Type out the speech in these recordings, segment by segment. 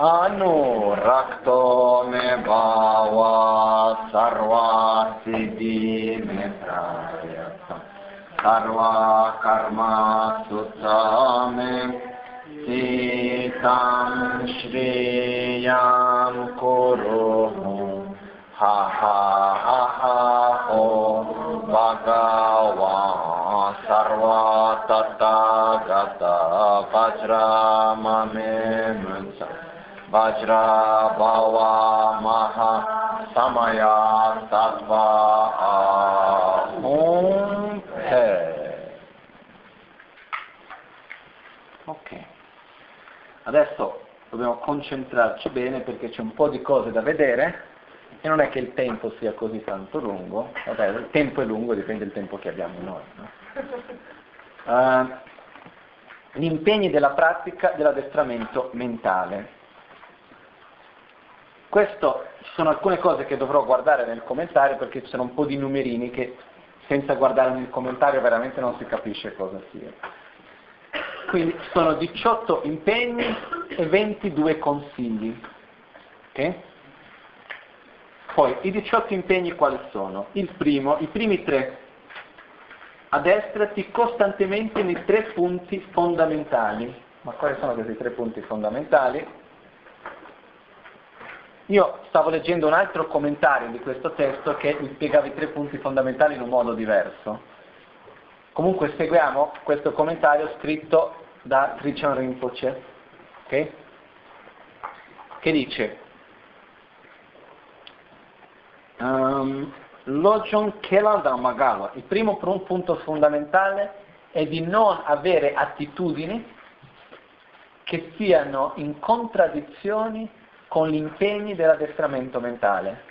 Anurakto me bhava sarva siddhi me prayata sarva karma sutame sitam shriyam kuru ha ha ha ha ho bhagavan Bhava Maha Samaya Sattva Ahum Ok. Adesso dobbiamo concentrarci bene perché c'è un po' di cose da vedere e non è che il tempo sia così tanto lungo, vabbè il tempo è lungo, dipende dal tempo che abbiamo noi. No? Uh, gli impegni della pratica dell'addestramento mentale. Questo, ci sono alcune cose che dovrò guardare nel commentario perché ci sono un po' di numerini che senza guardare nel commentario veramente non si capisce cosa sia. Quindi sono 18 impegni e 22 consigli. Okay? Poi i 18 impegni quali sono? Il primo, i primi tre. Addestrati costantemente nei tre punti fondamentali. Ma quali sono questi tre punti fondamentali? Io stavo leggendo un altro commentario di questo testo che mi spiegava i tre punti fondamentali in un modo diverso. Comunque seguiamo questo commentario scritto da Trichan Rinpoche, okay? che dice um, Lojon Kelada Magala, il primo punto fondamentale è di non avere attitudini che siano in contraddizione con gli impegni dell'addestramento mentale.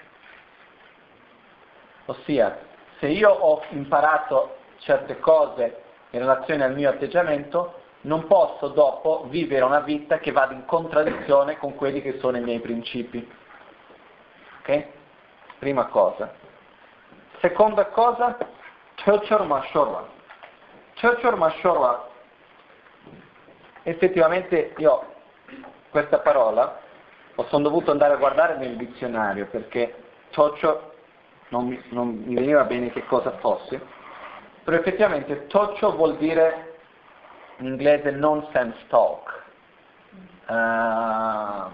Ossia, se io ho imparato certe cose in relazione al mio atteggiamento, non posso dopo vivere una vita che vada in contraddizione con quelli che sono i miei principi. Ok? Prima cosa. Seconda cosa, Chochor Mashorwa. Chochor Mashorwa, effettivamente io questa parola sono dovuto andare a guardare nel dizionario perché Toccio non non mi veniva bene che cosa fosse, però effettivamente Toccio vuol dire in inglese nonsense talk, uh,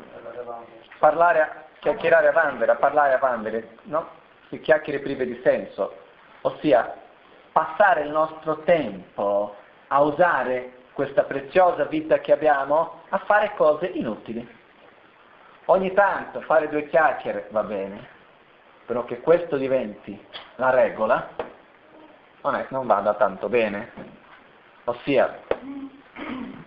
parlare, a, chiacchierare a vanvera, parlare a vanvera, no? Si chiacchiere prive di senso, ossia passare il nostro tempo a usare questa preziosa vita che abbiamo a fare cose inutili. Ogni tanto fare due chiacchiere va bene, però che questo diventi la regola non, è, non vada tanto bene. Ossia,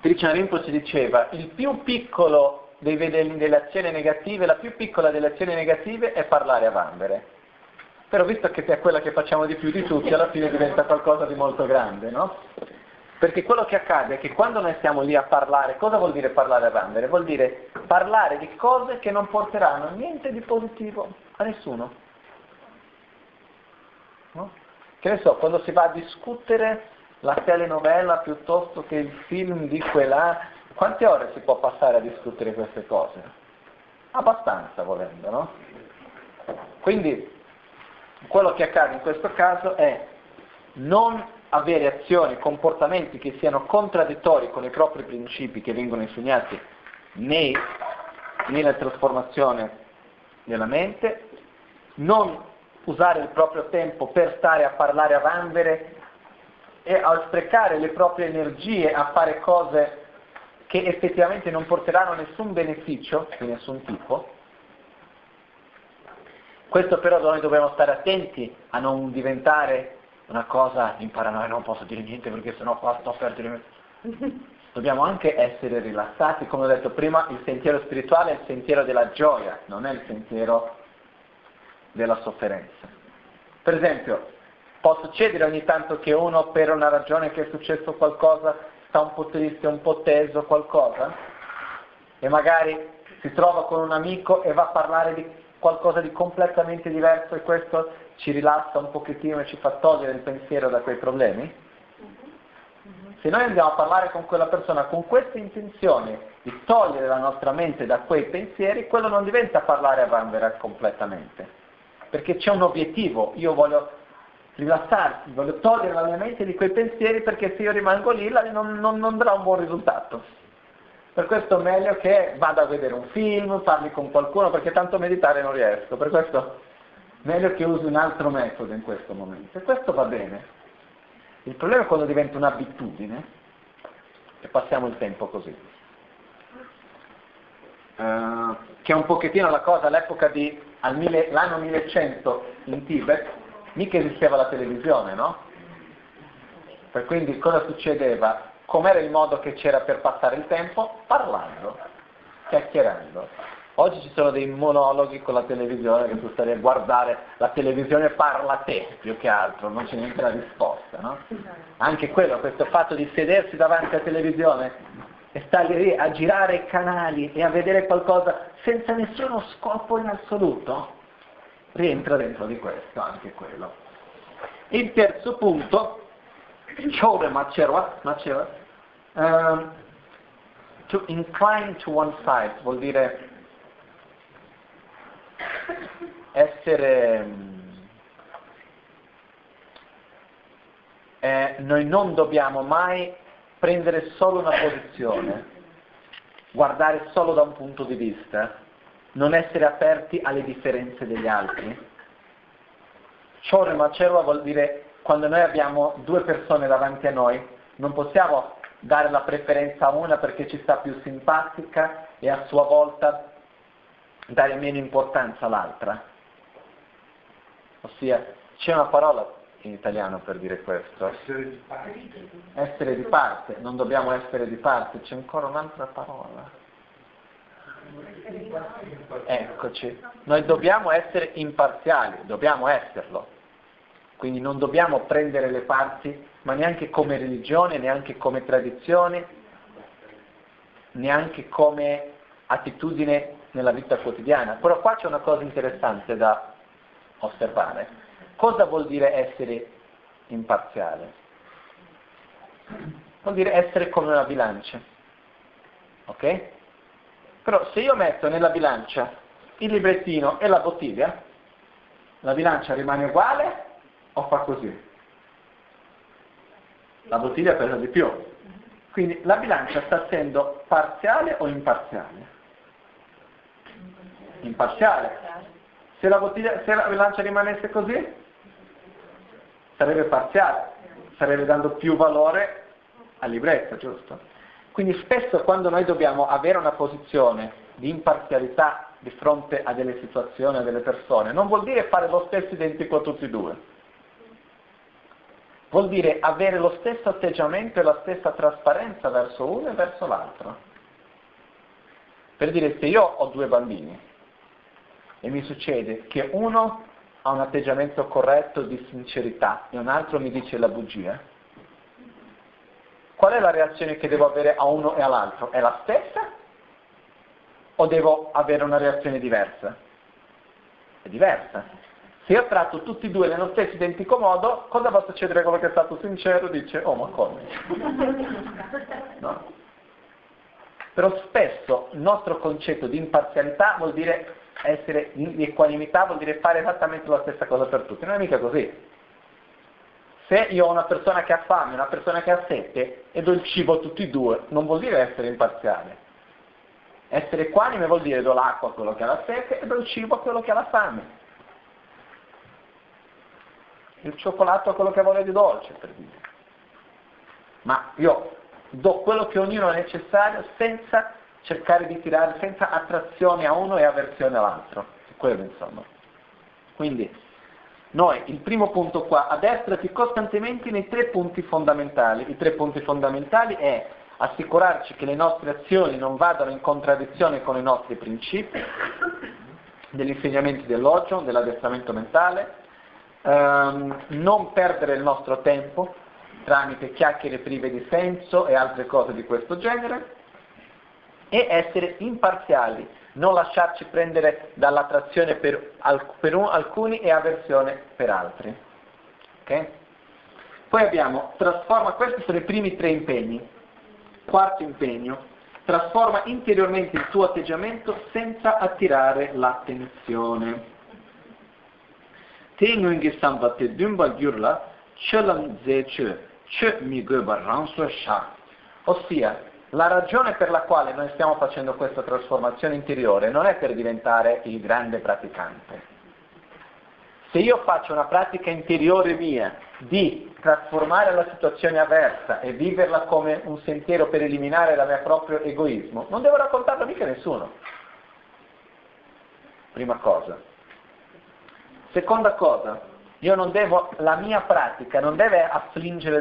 Trichan Rinpoche diceva, il più piccolo dei, delle azioni negative, la più piccola delle azioni negative è parlare a vanvere. Però visto che è quella che facciamo di più di tutti, alla fine diventa qualcosa di molto grande, no? Perché quello che accade è che quando noi stiamo lì a parlare, cosa vuol dire parlare a Vandere? Vuol dire parlare di cose che non porteranno niente di positivo a nessuno. No? Che ne so, quando si va a discutere la telenovela piuttosto che il film di quella, quante ore si può passare a discutere queste cose? Abbastanza volendo, no? Quindi quello che accade in questo caso è non avere azioni, comportamenti che siano contraddittori con i propri principi che vengono insegnati nei, nella trasformazione della mente, non usare il proprio tempo per stare a parlare a vanvere e a sprecare le proprie energie a fare cose che effettivamente non porteranno nessun beneficio di nessun tipo. Questo però noi dobbiamo stare attenti a non diventare una cosa in paranoia, non posso dire niente perché sennò qua sto per dire... Dobbiamo anche essere rilassati, come ho detto prima, il sentiero spirituale è il sentiero della gioia, non è il sentiero della sofferenza. Per esempio, può succedere ogni tanto che uno per una ragione che è successo qualcosa sta un po' triste, un po' teso, qualcosa, e magari si trova con un amico e va a parlare di qualcosa di completamente diverso e questo ci rilassa un pochettino e ci fa togliere il pensiero da quei problemi? Se noi andiamo a parlare con quella persona con questa intenzione di togliere la nostra mente da quei pensieri, quello non diventa parlare a vanvera completamente. Perché c'è un obiettivo, io voglio rilassarsi, voglio togliere la mia mente di quei pensieri perché se io rimango lì non, non, non darà un buon risultato. Per questo è meglio che vada a vedere un film, parli con qualcuno, perché tanto meditare non riesco. Per questo è meglio che usi un altro metodo in questo momento. E questo va bene. Il problema è quando diventa un'abitudine e passiamo il tempo così. Uh, che è un pochettino la cosa all'epoca di all'anno 1100 in Tibet mica esisteva la televisione, no? Per quindi cosa succedeva? Com'era il modo che c'era per passare il tempo? Parlando, chiacchierando. Oggi ci sono dei monologhi con la televisione che tu stai a guardare, la televisione parla a te più che altro, non c'è neanche la risposta, no? Anche quello, questo fatto di sedersi davanti alla televisione e stare lì a girare i canali e a vedere qualcosa senza nessuno scopo in assoluto, rientra dentro di questo anche quello. Il terzo punto, Chode Macerwa, Um, to incline to one side, vuol dire essere... Eh, noi non dobbiamo mai prendere solo una posizione, guardare solo da un punto di vista, non essere aperti alle differenze degli altri. Chore Macerva vuol dire quando noi abbiamo due persone davanti a noi, non possiamo dare la preferenza a una perché ci sta più simpatica e a sua volta dare meno importanza all'altra. Ossia, c'è una parola in italiano per dire questo. Essere di parte. Essere di parte, non dobbiamo essere di parte, c'è ancora un'altra parola. Eccoci, noi dobbiamo essere imparziali, dobbiamo esserlo. Quindi non dobbiamo prendere le parti, ma neanche come religione, neanche come tradizione, neanche come attitudine nella vita quotidiana. Però qua c'è una cosa interessante da osservare. Cosa vuol dire essere imparziale? Vuol dire essere come una bilancia. Ok? Però se io metto nella bilancia il librettino e la bottiglia, la bilancia rimane uguale o fa così? La bottiglia pesa di più. Quindi la bilancia sta essendo parziale o imparziale? Imparziale. Se la, bottiglia, se la bilancia rimanesse così, sarebbe parziale, sarebbe dando più valore al libretto, giusto? Quindi spesso quando noi dobbiamo avere una posizione di imparzialità di fronte a delle situazioni, a delle persone, non vuol dire fare lo stesso identico a tutti e due. Vuol dire avere lo stesso atteggiamento e la stessa trasparenza verso uno e verso l'altro. Per dire, se io ho due bambini e mi succede che uno ha un atteggiamento corretto di sincerità e un altro mi dice la bugia, qual è la reazione che devo avere a uno e all'altro? È la stessa? O devo avere una reazione diversa? È diversa. Se io tratto tutti e due nello stesso identico modo, cosa va a succedere quello che è stato sincero? Dice, oh ma come? No. Però spesso il nostro concetto di imparzialità vuol dire essere di equanimità vuol dire fare esattamente la stessa cosa per tutti, non è mica così. Se io ho una persona che ha fame, una persona che ha sete e do il cibo a tutti e due, non vuol dire essere imparziale. Essere equanime vuol dire do l'acqua a quello che ha la sete e do il cibo a quello che ha la fame. Il cioccolato a quello che voglia di dolce, per dire. Ma io do quello che ognuno ha necessario senza cercare di tirare senza attrazione a uno e avversione all'altro. Quello insomma. Quindi noi il primo punto qua, addestrati costantemente nei tre punti fondamentali. I tre punti fondamentali è assicurarci che le nostre azioni non vadano in contraddizione con i nostri principi, degli insegnamenti dell'oggio, dell'addestramento mentale, ehm, non perdere il nostro tempo tramite chiacchiere prive di senso e altre cose di questo genere, e essere imparziali, non lasciarci prendere dall'attrazione per, per un, alcuni e avversione per altri. Okay? Poi abbiamo, trasforma, questi sono i primi tre impegni. Quarto impegno, trasforma interiormente il tuo atteggiamento senza attirare l'attenzione. Tengungi sambate dumba gyurla, chelam zeche, che mi goba ranso sha. Ossia, la ragione per la quale noi stiamo facendo questa trasformazione interiore non è per diventare il grande praticante. Se io faccio una pratica interiore mia di trasformare la situazione avversa e viverla come un sentiero per eliminare il mio proprio egoismo, non devo raccontarlo mica a nessuno. Prima cosa. Seconda cosa, io non devo, la mia pratica non deve affliggere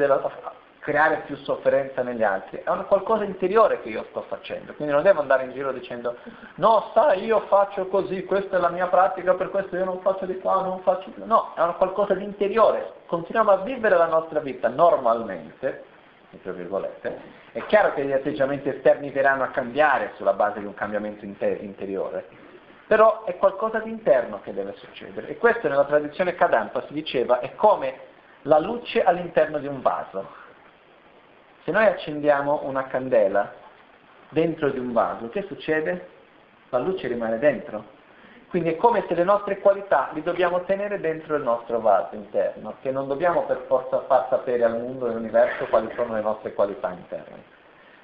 creare più sofferenza negli altri, è un qualcosa interiore che io sto facendo, quindi non devo andare in giro dicendo no, sai, io faccio così, questa è la mia pratica, per questo io non faccio di qua, non faccio di no, è un qualcosa di interiore, continuiamo a vivere la nostra vita normalmente, è chiaro che gli atteggiamenti esterni verranno a cambiare sulla base di un cambiamento inter- interiore, però è qualcosa di interno che deve succedere e questo nella tradizione Kadampa si diceva è come la luce all'interno di un vaso se noi accendiamo una candela dentro di un vaso, che succede? La luce rimane dentro. Quindi è come se le nostre qualità li dobbiamo tenere dentro il nostro vaso interno, che non dobbiamo per forza far sapere al mondo e all'universo quali sono le nostre qualità interne.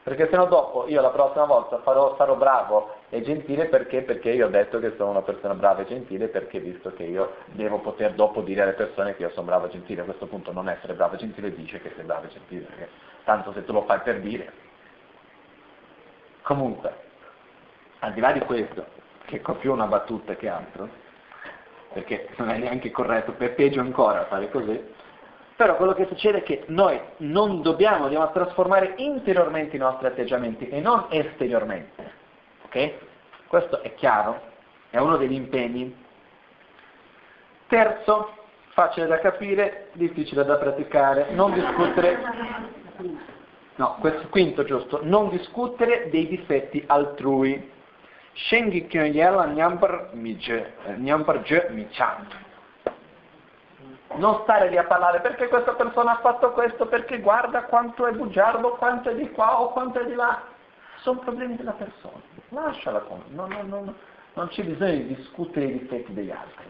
Perché se no dopo io la prossima volta farò, sarò bravo e gentile perché? Perché io ho detto che sono una persona brava e gentile perché visto che io devo poter dopo dire alle persone che io sono bravo e gentile, a questo punto non essere bravo e gentile dice che sei bravo e gentile. Perché tanto se tu lo fai per dire. Comunque, al di là di questo, che è più una battuta che altro, perché non è neanche corretto, per peggio ancora fare così, però quello che succede è che noi non dobbiamo, dobbiamo trasformare interiormente i nostri atteggiamenti e non esteriormente. Ok? Questo è chiaro, è uno degli impegni. Terzo, facile da capire, difficile da praticare, non discutere No, questo quinto giusto, non discutere dei difetti altrui. Shengi Kyonyela Nyambar Je Michan. Non stare lì a parlare perché questa persona ha fatto questo, perché guarda quanto è bugiardo, quanto è di qua o quanto è di là. Sono problemi della persona. Lasciala con. Non, non, non, non c'è bisogno di discutere i difetti degli altri.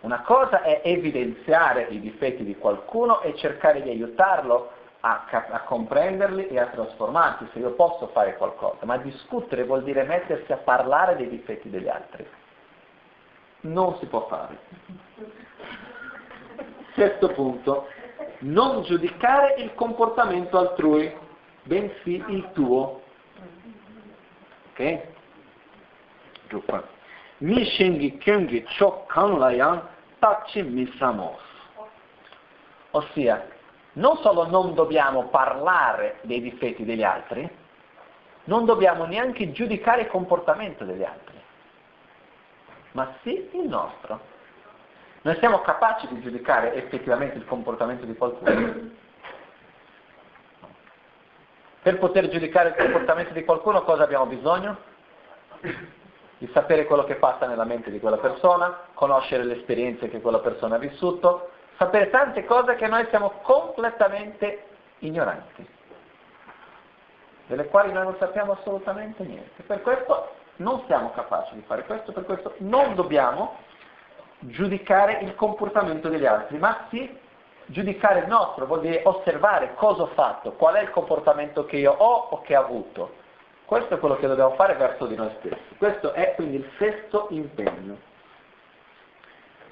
Una cosa è evidenziare i difetti di qualcuno e cercare di aiutarlo a, a, comprenderli e a trasformarsi, se io posso fare qualcosa, ma discutere vuol dire mettersi a parlare dei difetti degli altri. Non si può fare. Sesto punto, non giudicare il comportamento altrui, bensì il tuo. Ok? Giù qua. mi shengi kyungi chok kan layan tachi misamos. Ossia, non solo non dobbiamo parlare dei difetti degli altri, non dobbiamo neanche giudicare il comportamento degli altri, ma sì il nostro. Noi siamo capaci di giudicare effettivamente il comportamento di qualcuno. Per poter giudicare il comportamento di qualcuno cosa abbiamo bisogno? di sapere quello che passa nella mente di quella persona, conoscere le esperienze che quella persona ha vissuto, sapere tante cose che noi siamo completamente ignoranti, delle quali noi non sappiamo assolutamente niente. Per questo non siamo capaci di fare questo, per questo non dobbiamo giudicare il comportamento degli altri, ma sì giudicare il nostro, vuol dire osservare cosa ho fatto, qual è il comportamento che io ho o che ho avuto questo è quello che dobbiamo fare verso di noi stessi. Questo è quindi il sesto impegno.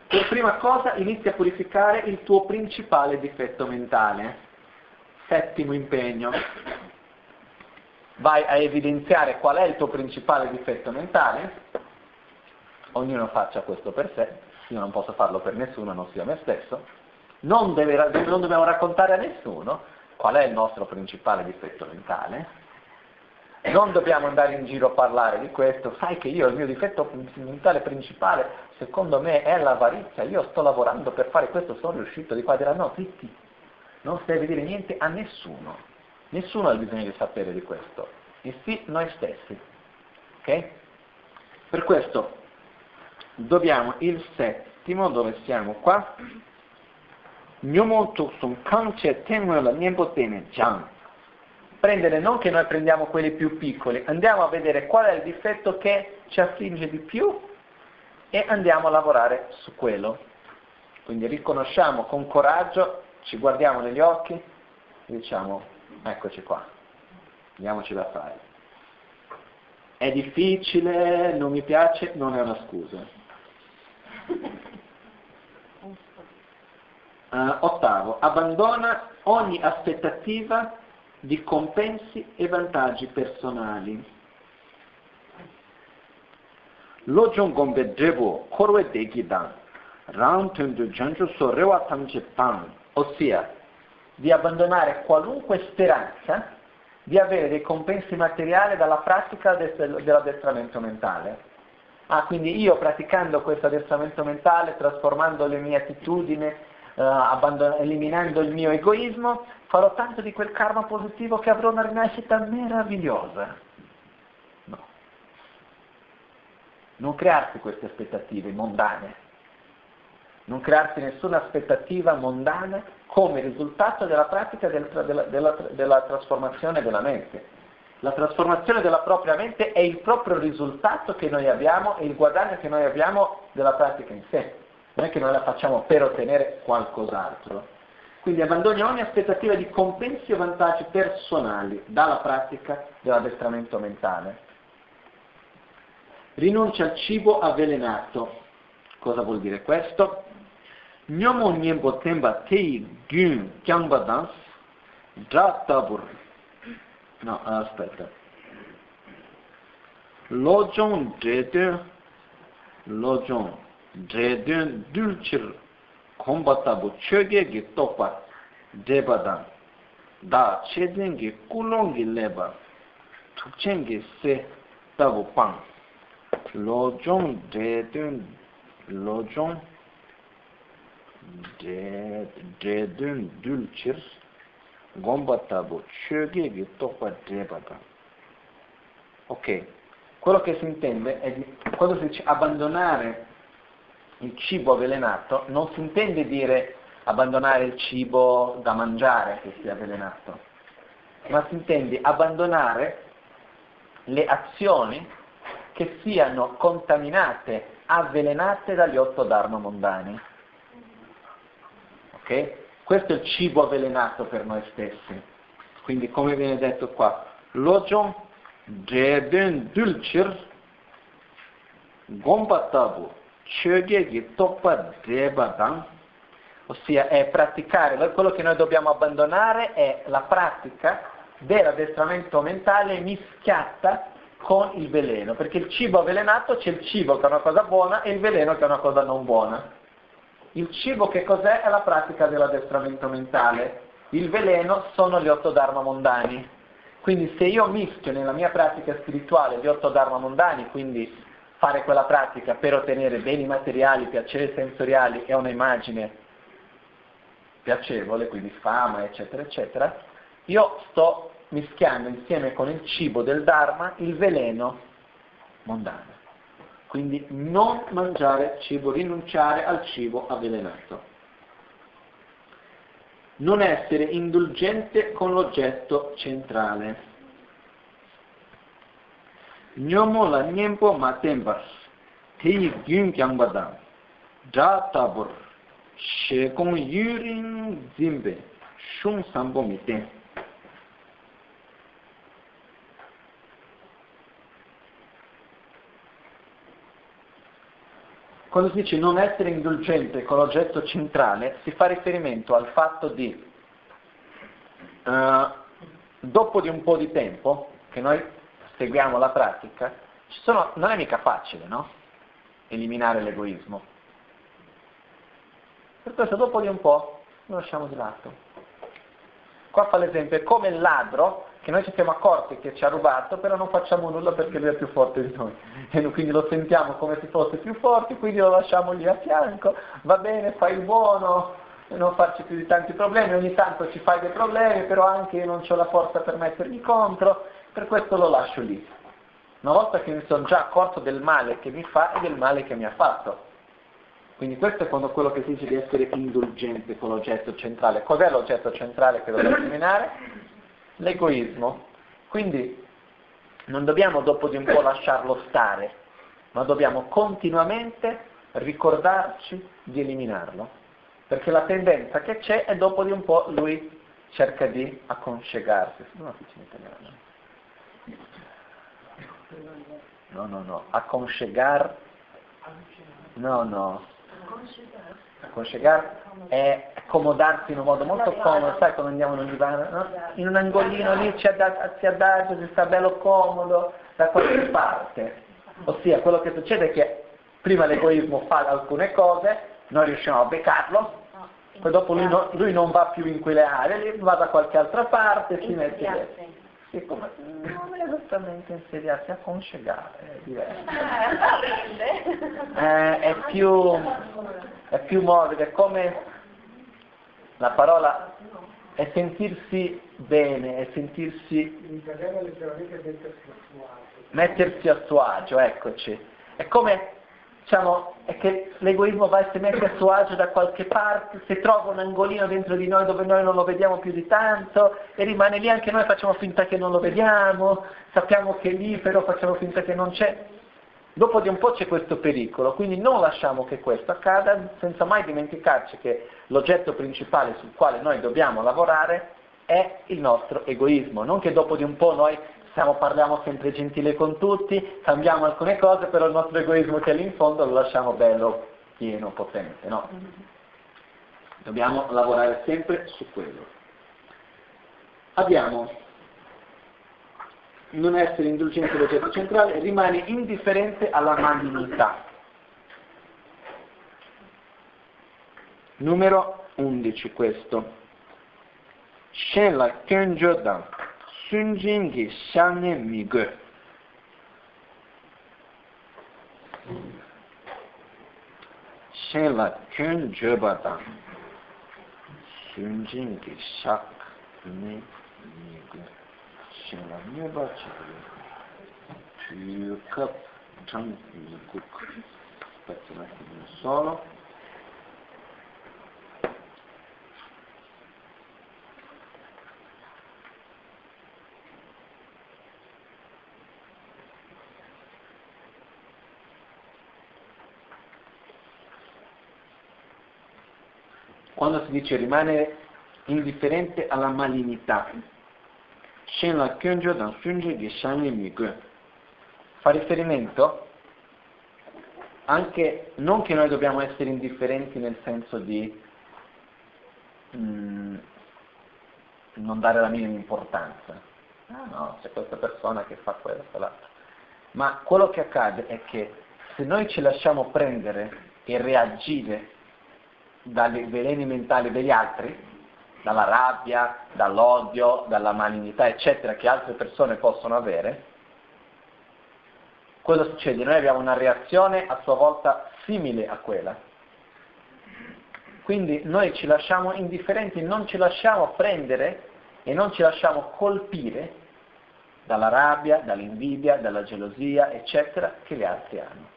Per prima cosa inizia a purificare il tuo principale difetto mentale. Settimo impegno. Vai a evidenziare qual è il tuo principale difetto mentale. Ognuno faccia questo per sé. Io non posso farlo per nessuno, non sia me stesso. Non, deve, non dobbiamo raccontare a nessuno qual è il nostro principale difetto mentale non dobbiamo andare in giro a parlare di questo, sai che io il mio difetto mentale principale, secondo me, è l'avarizia, io sto lavorando per fare questo, sono riuscito di qua di là, no, zitti, non si deve dire niente a nessuno, nessuno ha bisogno di sapere di questo, e sì noi stessi, ok? Per questo dobbiamo il settimo, dove siamo qua? Prendere non che noi prendiamo quelli più piccoli, andiamo a vedere qual è il difetto che ci affligge di più e andiamo a lavorare su quello. Quindi riconosciamo con coraggio, ci guardiamo negli occhi e diciamo eccoci qua, diamoci da fare. È difficile, non mi piace, non è una scusa. Uh, ottavo, abbandona ogni aspettativa di compensi e vantaggi personali. Lo gombe devo korwe degi dan, ram tundu janju so rewa tamche pan, ossia di abbandonare qualunque speranza di avere dei compensi materiali dalla pratica dell'addestramento mentale. Ah, quindi io praticando questo addestramento mentale, trasformando le mie attitudini, uh, eliminando il mio egoismo, farò tanto di quel karma positivo che avrò una rinascita meravigliosa. No. Non crearsi queste aspettative mondane. Non crearsi nessuna aspettativa mondana come risultato della pratica del, della, della, della trasformazione della mente. La trasformazione della propria mente è il proprio risultato che noi abbiamo e il guadagno che noi abbiamo della pratica in sé non è che noi la facciamo per ottenere qualcos'altro. Quindi abbandoni ogni aspettativa di compensi o vantaggi personali dalla pratica dell'addestramento mentale. Rinuncia al cibo avvelenato. Cosa vuol dire questo? nyomo nyembo tenpa teyi gyun kyangpa dan dra tabur. Na aspeta lojong dredun lojong dredun dulchir komba tabu chöge gi tokpa dreba dan da chedin gi kulong gi leba tukchen gi se tabu pang. Lojong dredun lojong dredun dulchir gombatabu chögegi tokpa debadan ok quello che si intende è di, quando si dice abbandonare il cibo avvelenato non si intende dire abbandonare il cibo da mangiare che sia avvelenato, ma si intende abbandonare le azioni che siano contaminate, avvelenate dagli otto dharma mondani. Ok? Questo è il cibo avvelenato per noi stessi. Quindi come viene detto qua, lojon jeben dulchir gombatabu Chögyegi toppa debadang, ossia è praticare, quello che noi dobbiamo abbandonare è la pratica dell'addestramento mentale mischiata con il veleno, perché il cibo avvelenato c'è il cibo che è una cosa buona e il veleno che è una cosa non buona. Il cibo che cos'è? È la pratica dell'addestramento mentale. Il veleno sono gli otto dharma mondani. Quindi se io mischio nella mia pratica spirituale gli otto dharma mondani, quindi fare quella pratica per ottenere beni materiali, piaceri sensoriali e una immagine piacevole, quindi fama, eccetera, eccetera, io sto mischiando insieme con il cibo del Dharma il veleno mondano. Quindi non mangiare cibo, rinunciare al cibo avvelenato. Non essere indulgente con l'oggetto centrale. nyomo la nyempo ma tenpa teyi gyun kyangpa dan dra tabur she kong yurin zimbe shung sambo mi Quando si dice non essere indulgente con l'oggetto centrale, si fa riferimento al fatto di, uh, dopo di un po' di tempo, che noi seguiamo la pratica, sono, non è mica facile, no? Eliminare l'egoismo. Per questo dopo di un po' lo lasciamo di lato. Qua fa l'esempio, è come il ladro che noi ci siamo accorti che ci ha rubato, però non facciamo nulla perché lui è più forte di noi. E quindi lo sentiamo come se fosse più forte, quindi lo lasciamo lì a fianco, va bene, fai il buono, non farci più di tanti problemi, ogni tanto ci fai dei problemi, però anche io non ho la forza per mettermi contro, per questo lo lascio lì. Una volta che mi sono già accorto del male che mi fa e del male che mi ha fatto. Quindi questo è quando quello che si dice di essere indulgente con l'oggetto centrale. Cos'è l'oggetto centrale che dobbiamo eliminare? L'egoismo. Quindi non dobbiamo dopo di un po' lasciarlo stare, ma dobbiamo continuamente ricordarci di eliminarlo. Perché la tendenza che c'è è dopo di un po' lui cerca di acconscegarsi. No, no, no, acconscegar, no, no, acconscegar è accomodarsi in un modo molto comodo, sai quando andiamo in un divano, no? in un angolino lì ci addagio, si sta bello comodo da qualche parte. Ossia, quello che succede è che prima l'egoismo fa alcune cose, noi riusciamo a beccarlo, poi dopo lui, no, lui, non va più in quelle aree, va da qualche altra parte, si mette sì, come, non è esattamente insediarsi, a consegare, è diverso. Eh, è, più, è più morbido, è come la parola è sentirsi bene, è sentirsi mettersi a suo agio, eccoci. È come diciamo, è che l'egoismo va e si mette a suo agio da qualche parte, si trova un angolino dentro di noi dove noi non lo vediamo più di tanto e rimane lì anche noi facciamo finta che non lo vediamo, sappiamo che è lì però facciamo finta che non c'è. Dopo di un po' c'è questo pericolo, quindi non lasciamo che questo accada senza mai dimenticarci che l'oggetto principale sul quale noi dobbiamo lavorare è il nostro egoismo, non che dopo di un po' noi siamo, parliamo sempre gentile con tutti, cambiamo alcune cose, però il nostro egoismo che è lì in fondo lo lasciamo bello, pieno, potente, no? Dobbiamo lavorare sempre su quello. Abbiamo non essere indulgente all'oggetto centrale, rimane indifferente alla malignità. Numero 11 questo. Shenla Kenjodan 纯净的想念，玫瑰。写了很久，不谈。纯净的想念，玫瑰。写了几百次。你可曾想过，把心锁？Quando si dice rimanere indifferente alla malignità. Fa riferimento anche, non che noi dobbiamo essere indifferenti nel senso di mm, non dare la minima importanza. Ah no, c'è questa persona che fa quello, quell'altro. Ma quello che accade è che se noi ci lasciamo prendere e reagire dai veleni mentali degli altri, dalla rabbia, dall'odio, dalla malignità, eccetera, che altre persone possono avere, cosa succede? Noi abbiamo una reazione a sua volta simile a quella. Quindi noi ci lasciamo indifferenti, non ci lasciamo prendere e non ci lasciamo colpire dalla rabbia, dall'invidia, dalla gelosia, eccetera, che gli altri hanno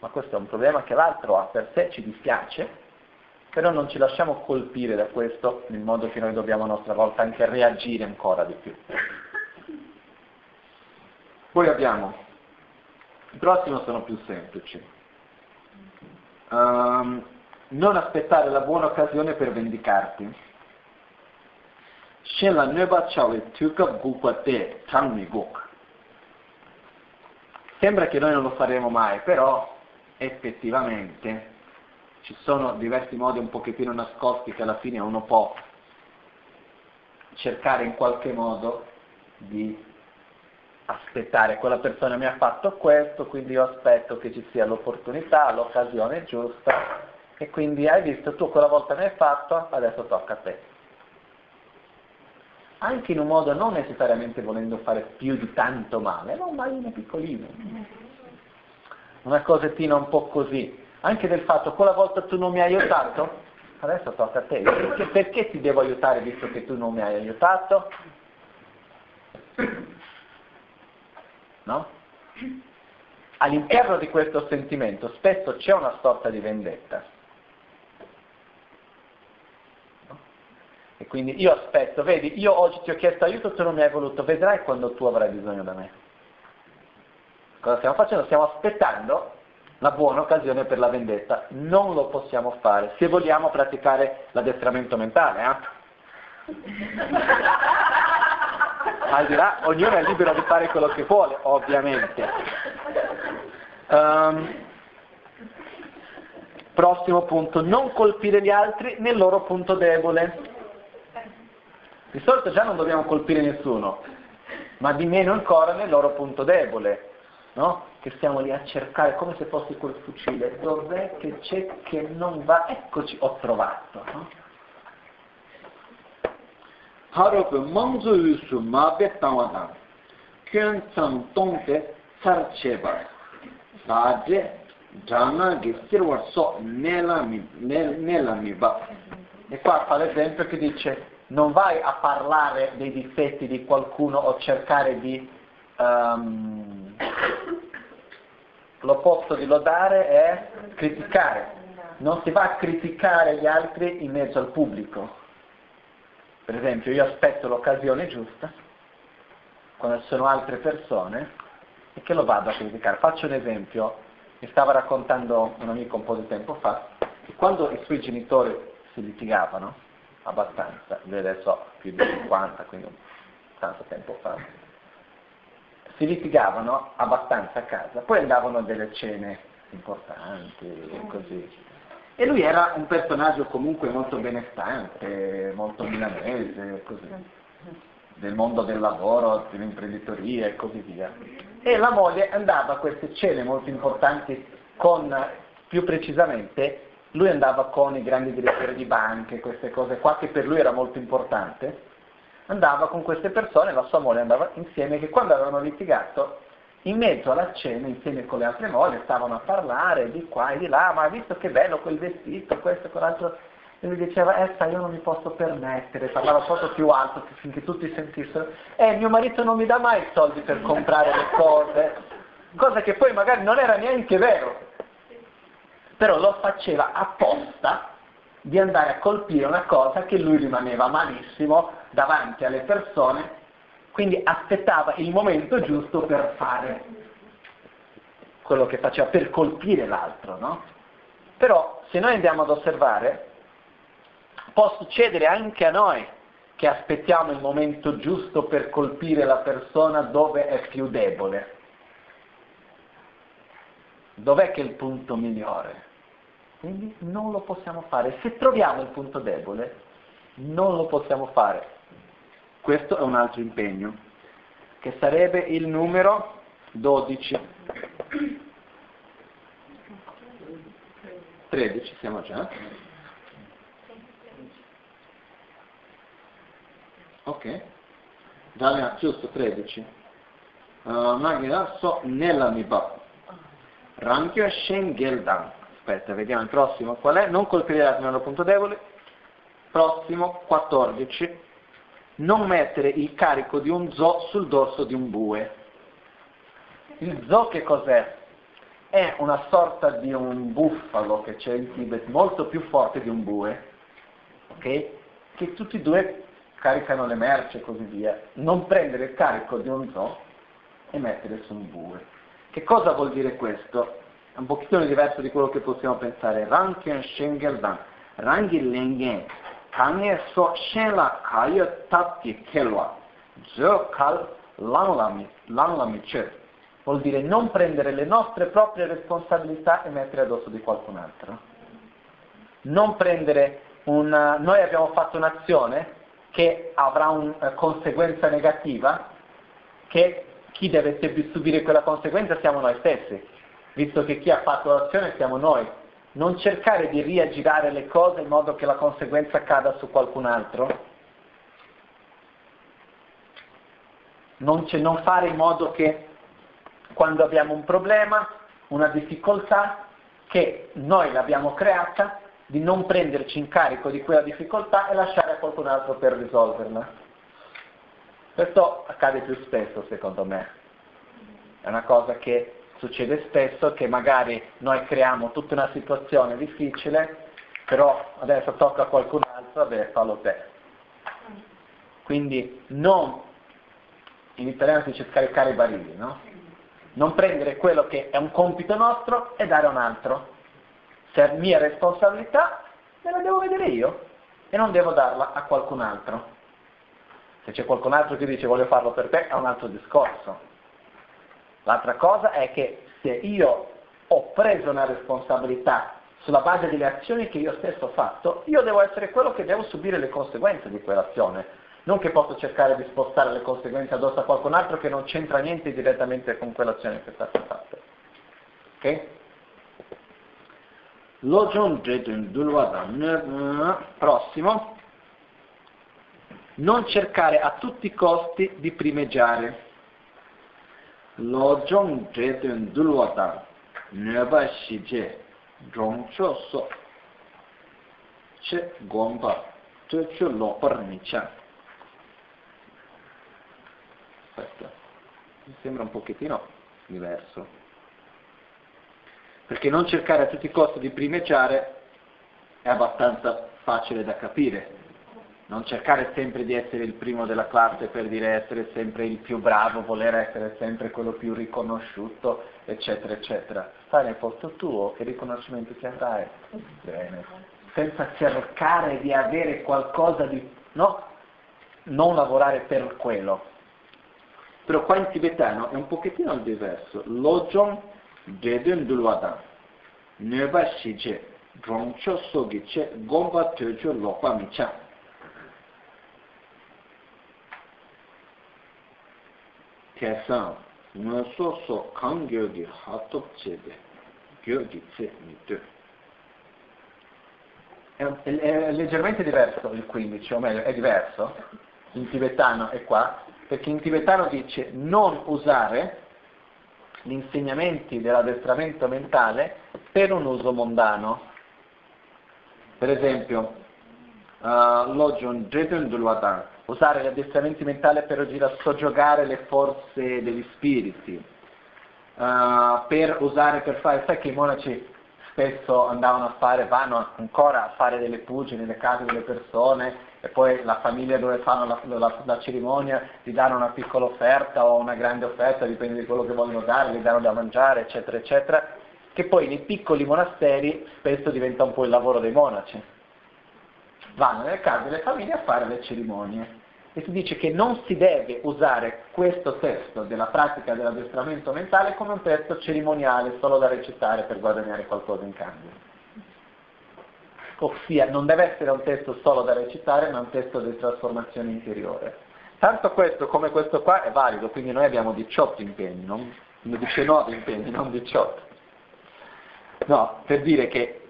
ma questo è un problema che l'altro ha per sé, ci dispiace, però non ci lasciamo colpire da questo in modo che noi dobbiamo a nostra volta anche reagire ancora di più. Poi abbiamo, il prossimo sono più semplici. Um, non aspettare la buona occasione per vendicarti. Sembra che noi non lo faremo mai, però effettivamente ci sono diversi modi un pochettino nascosti che alla fine uno può cercare in qualche modo di aspettare, quella persona mi ha fatto questo, quindi io aspetto che ci sia l'opportunità, l'occasione giusta. E quindi hai visto tu quella volta mi hai fatto, adesso tocca a te. Anche in un modo non necessariamente volendo fare più di tanto male, ma un malino piccolino una cosettina un po' così, anche del fatto quella volta tu non mi hai aiutato, adesso tocca a te, perché, perché ti devo aiutare visto che tu non mi hai aiutato? No? all'interno di questo sentimento spesso c'è una sorta di vendetta. E quindi io aspetto, vedi, io oggi ti ho chiesto aiuto, tu non mi hai voluto, vedrai quando tu avrai bisogno da me. Cosa stiamo facendo? Stiamo aspettando la buona occasione per la vendetta. Non lo possiamo fare se vogliamo praticare l'addestramento mentale. Eh? Al di là, ognuno è libero di fare quello che vuole, ovviamente. Um, prossimo punto, non colpire gli altri nel loro punto debole. Di solito già non dobbiamo colpire nessuno, ma di meno ancora nel loro punto debole no? che stiamo lì a cercare come se fosse quel fucile, dov'è che c'è che non va, eccoci, ho trovato. No? 하루그 멍주유수 마베 땅와다 kyuntsam tongte sarcheba saje jana che sirwa so nella mi nella mi ba e qua fa l'esempio che dice non vai a parlare dei difetti di qualcuno o cercare di um, l'opposto di lodare è criticare. Non si va a criticare gli altri in mezzo al pubblico. Per esempio, io aspetto l'occasione giusta, quando ci sono altre persone, e che lo vado a criticare. Faccio un esempio, mi stava raccontando un amico un po' di tempo fa, che quando i suoi genitori si litigavano, abbastanza, lui adesso ha più di 50, quindi tanto tempo fa, si litigavano abbastanza a casa, poi andavano a delle cene importanti e così. E lui era un personaggio comunque molto benestante, molto milanese, così, del mondo del lavoro, dell'imprenditoria e così via. E la moglie andava a queste cene molto importanti con, più precisamente, lui andava con i grandi direttori di banche, queste cose qua che per lui era molto importante, andava con queste persone, la sua moglie andava insieme, che quando avevano litigato, in mezzo alla cena, insieme con le altre mogli, stavano a parlare di qua e di là, ma hai visto che bello quel vestito, questo e quell'altro, e lui diceva, eh sai, io non mi posso permettere, parlava proprio più alto finché tutti sentissero, eh mio marito non mi dà mai soldi per comprare le cose, cosa che poi magari non era neanche vero, però lo faceva apposta di andare a colpire una cosa che lui rimaneva malissimo davanti alle persone, quindi aspettava il momento giusto per fare quello che faceva, per colpire l'altro, no? Però se noi andiamo ad osservare, può succedere anche a noi che aspettiamo il momento giusto per colpire la persona dove è più debole. Dov'è che è il punto migliore? Quindi non lo possiamo fare. Se troviamo il punto debole, non lo possiamo fare. Questo è un altro impegno, che sarebbe il numero 12. 13 siamo già. Ok. Già giusto 13. Uh, Magina so nella miba. Rankyo Shen Geldan. Aspetta, vediamo il prossimo qual è. Non colpire nel punto debole. Prossimo 14 non mettere il carico di un zoo sul dorso di un bue. Il zoo che cos'è? È una sorta di un bufalo che c'è in Tibet, molto più forte di un bue, ok? Che tutti e due caricano le merci e così via. Non prendere il carico di un zoo e mettere su un bue. Che cosa vuol dire questo? è un pochino diverso di quello che possiamo pensare. Ranken Shengeldan, Rangin Lengen, Kange So Shenla Kayo Tatti Kelwa, Jokal Lanlamichet. Vuol dire non prendere le nostre proprie responsabilità e mettere addosso di qualcun altro. Non prendere una... Noi abbiamo fatto un'azione che avrà una eh, conseguenza negativa, che chi deve subire quella conseguenza siamo noi stessi visto che chi ha fatto l'azione siamo noi, non cercare di riaggirare le cose in modo che la conseguenza cada su qualcun altro, non, non fare in modo che quando abbiamo un problema, una difficoltà, che noi l'abbiamo creata, di non prenderci in carico di quella difficoltà e lasciare a qualcun altro per risolverla. Questo accade più spesso secondo me. È una cosa che succede spesso che magari noi creiamo tutta una situazione difficile, però adesso tocca a qualcun altro, beh, fallo te. Quindi non, in italiano si dice scaricare i barili, no? Non prendere quello che è un compito nostro e dare a un altro. Se è mia responsabilità, me la devo vedere io e non devo darla a qualcun altro. Se c'è qualcun altro che dice voglio farlo per te, è un altro discorso. L'altra cosa è che se io ho preso una responsabilità sulla base delle azioni che io stesso ho fatto, io devo essere quello che devo subire le conseguenze di quell'azione. Non che posso cercare di spostare le conseguenze addosso a qualcun altro che non c'entra niente direttamente con quell'azione che è stata fatta. Ok? Prossimo. Non cercare a tutti i costi di primeggiare. Lojong jedun dulwada neba shije rongcho so che gomba tucho lopar nichan. Aspetta, mi sembra un pochettino diverso. Perché non cercare a tutti i costi di primeggiare è abbastanza facile da capire. Non cercare sempre di essere il primo della classe per dire essere sempre il più bravo, voler essere sempre quello più riconosciuto, eccetera, eccetera. Stai nel posto tuo, che riconoscimento ti avrai? Bene. Senza cercare di avere qualcosa di... no? Non lavorare per quello. Però qua in tibetano è un pochettino diverso. Lojong Dedun Dulwadan. Neba Shije. Rongcho. Gomba Tejo Lokwa. Kesan. Nga so so kan gyogi hatop chebe. Gyogi tse mito. È, è, è leggermente diverso il 15, o meglio, è diverso in tibetano e qua, perché in tibetano dice non usare gli insegnamenti dell'addestramento mentale per un uso mondano. Per esempio, uh, Lojon Jetun Dulwatan, usare gli addestramenti mentali per soggiogare le forze degli spiriti, uh, per usare per fare, sai che i monaci spesso andavano a fare, vanno ancora a fare delle pugi nelle case delle persone e poi la famiglia dove fanno la, la, la, cerimonia gli danno una piccola offerta o una grande offerta, dipende di quello che vogliono dare, gli danno da mangiare, eccetera, eccetera, che poi nei piccoli monasteri spesso diventa un po' il lavoro dei monaci. Vanno nelle case delle famiglie a fare le cerimonie. E si dice che non si deve usare questo testo della pratica dell'addestramento mentale come un testo cerimoniale solo da recitare per guadagnare qualcosa in cambio ossia non deve essere un testo solo da recitare, ma un testo di trasformazione interiore. Tanto questo come questo qua è valido, quindi noi abbiamo 18 impegni, non, 19 impegni, non 18. No, per dire che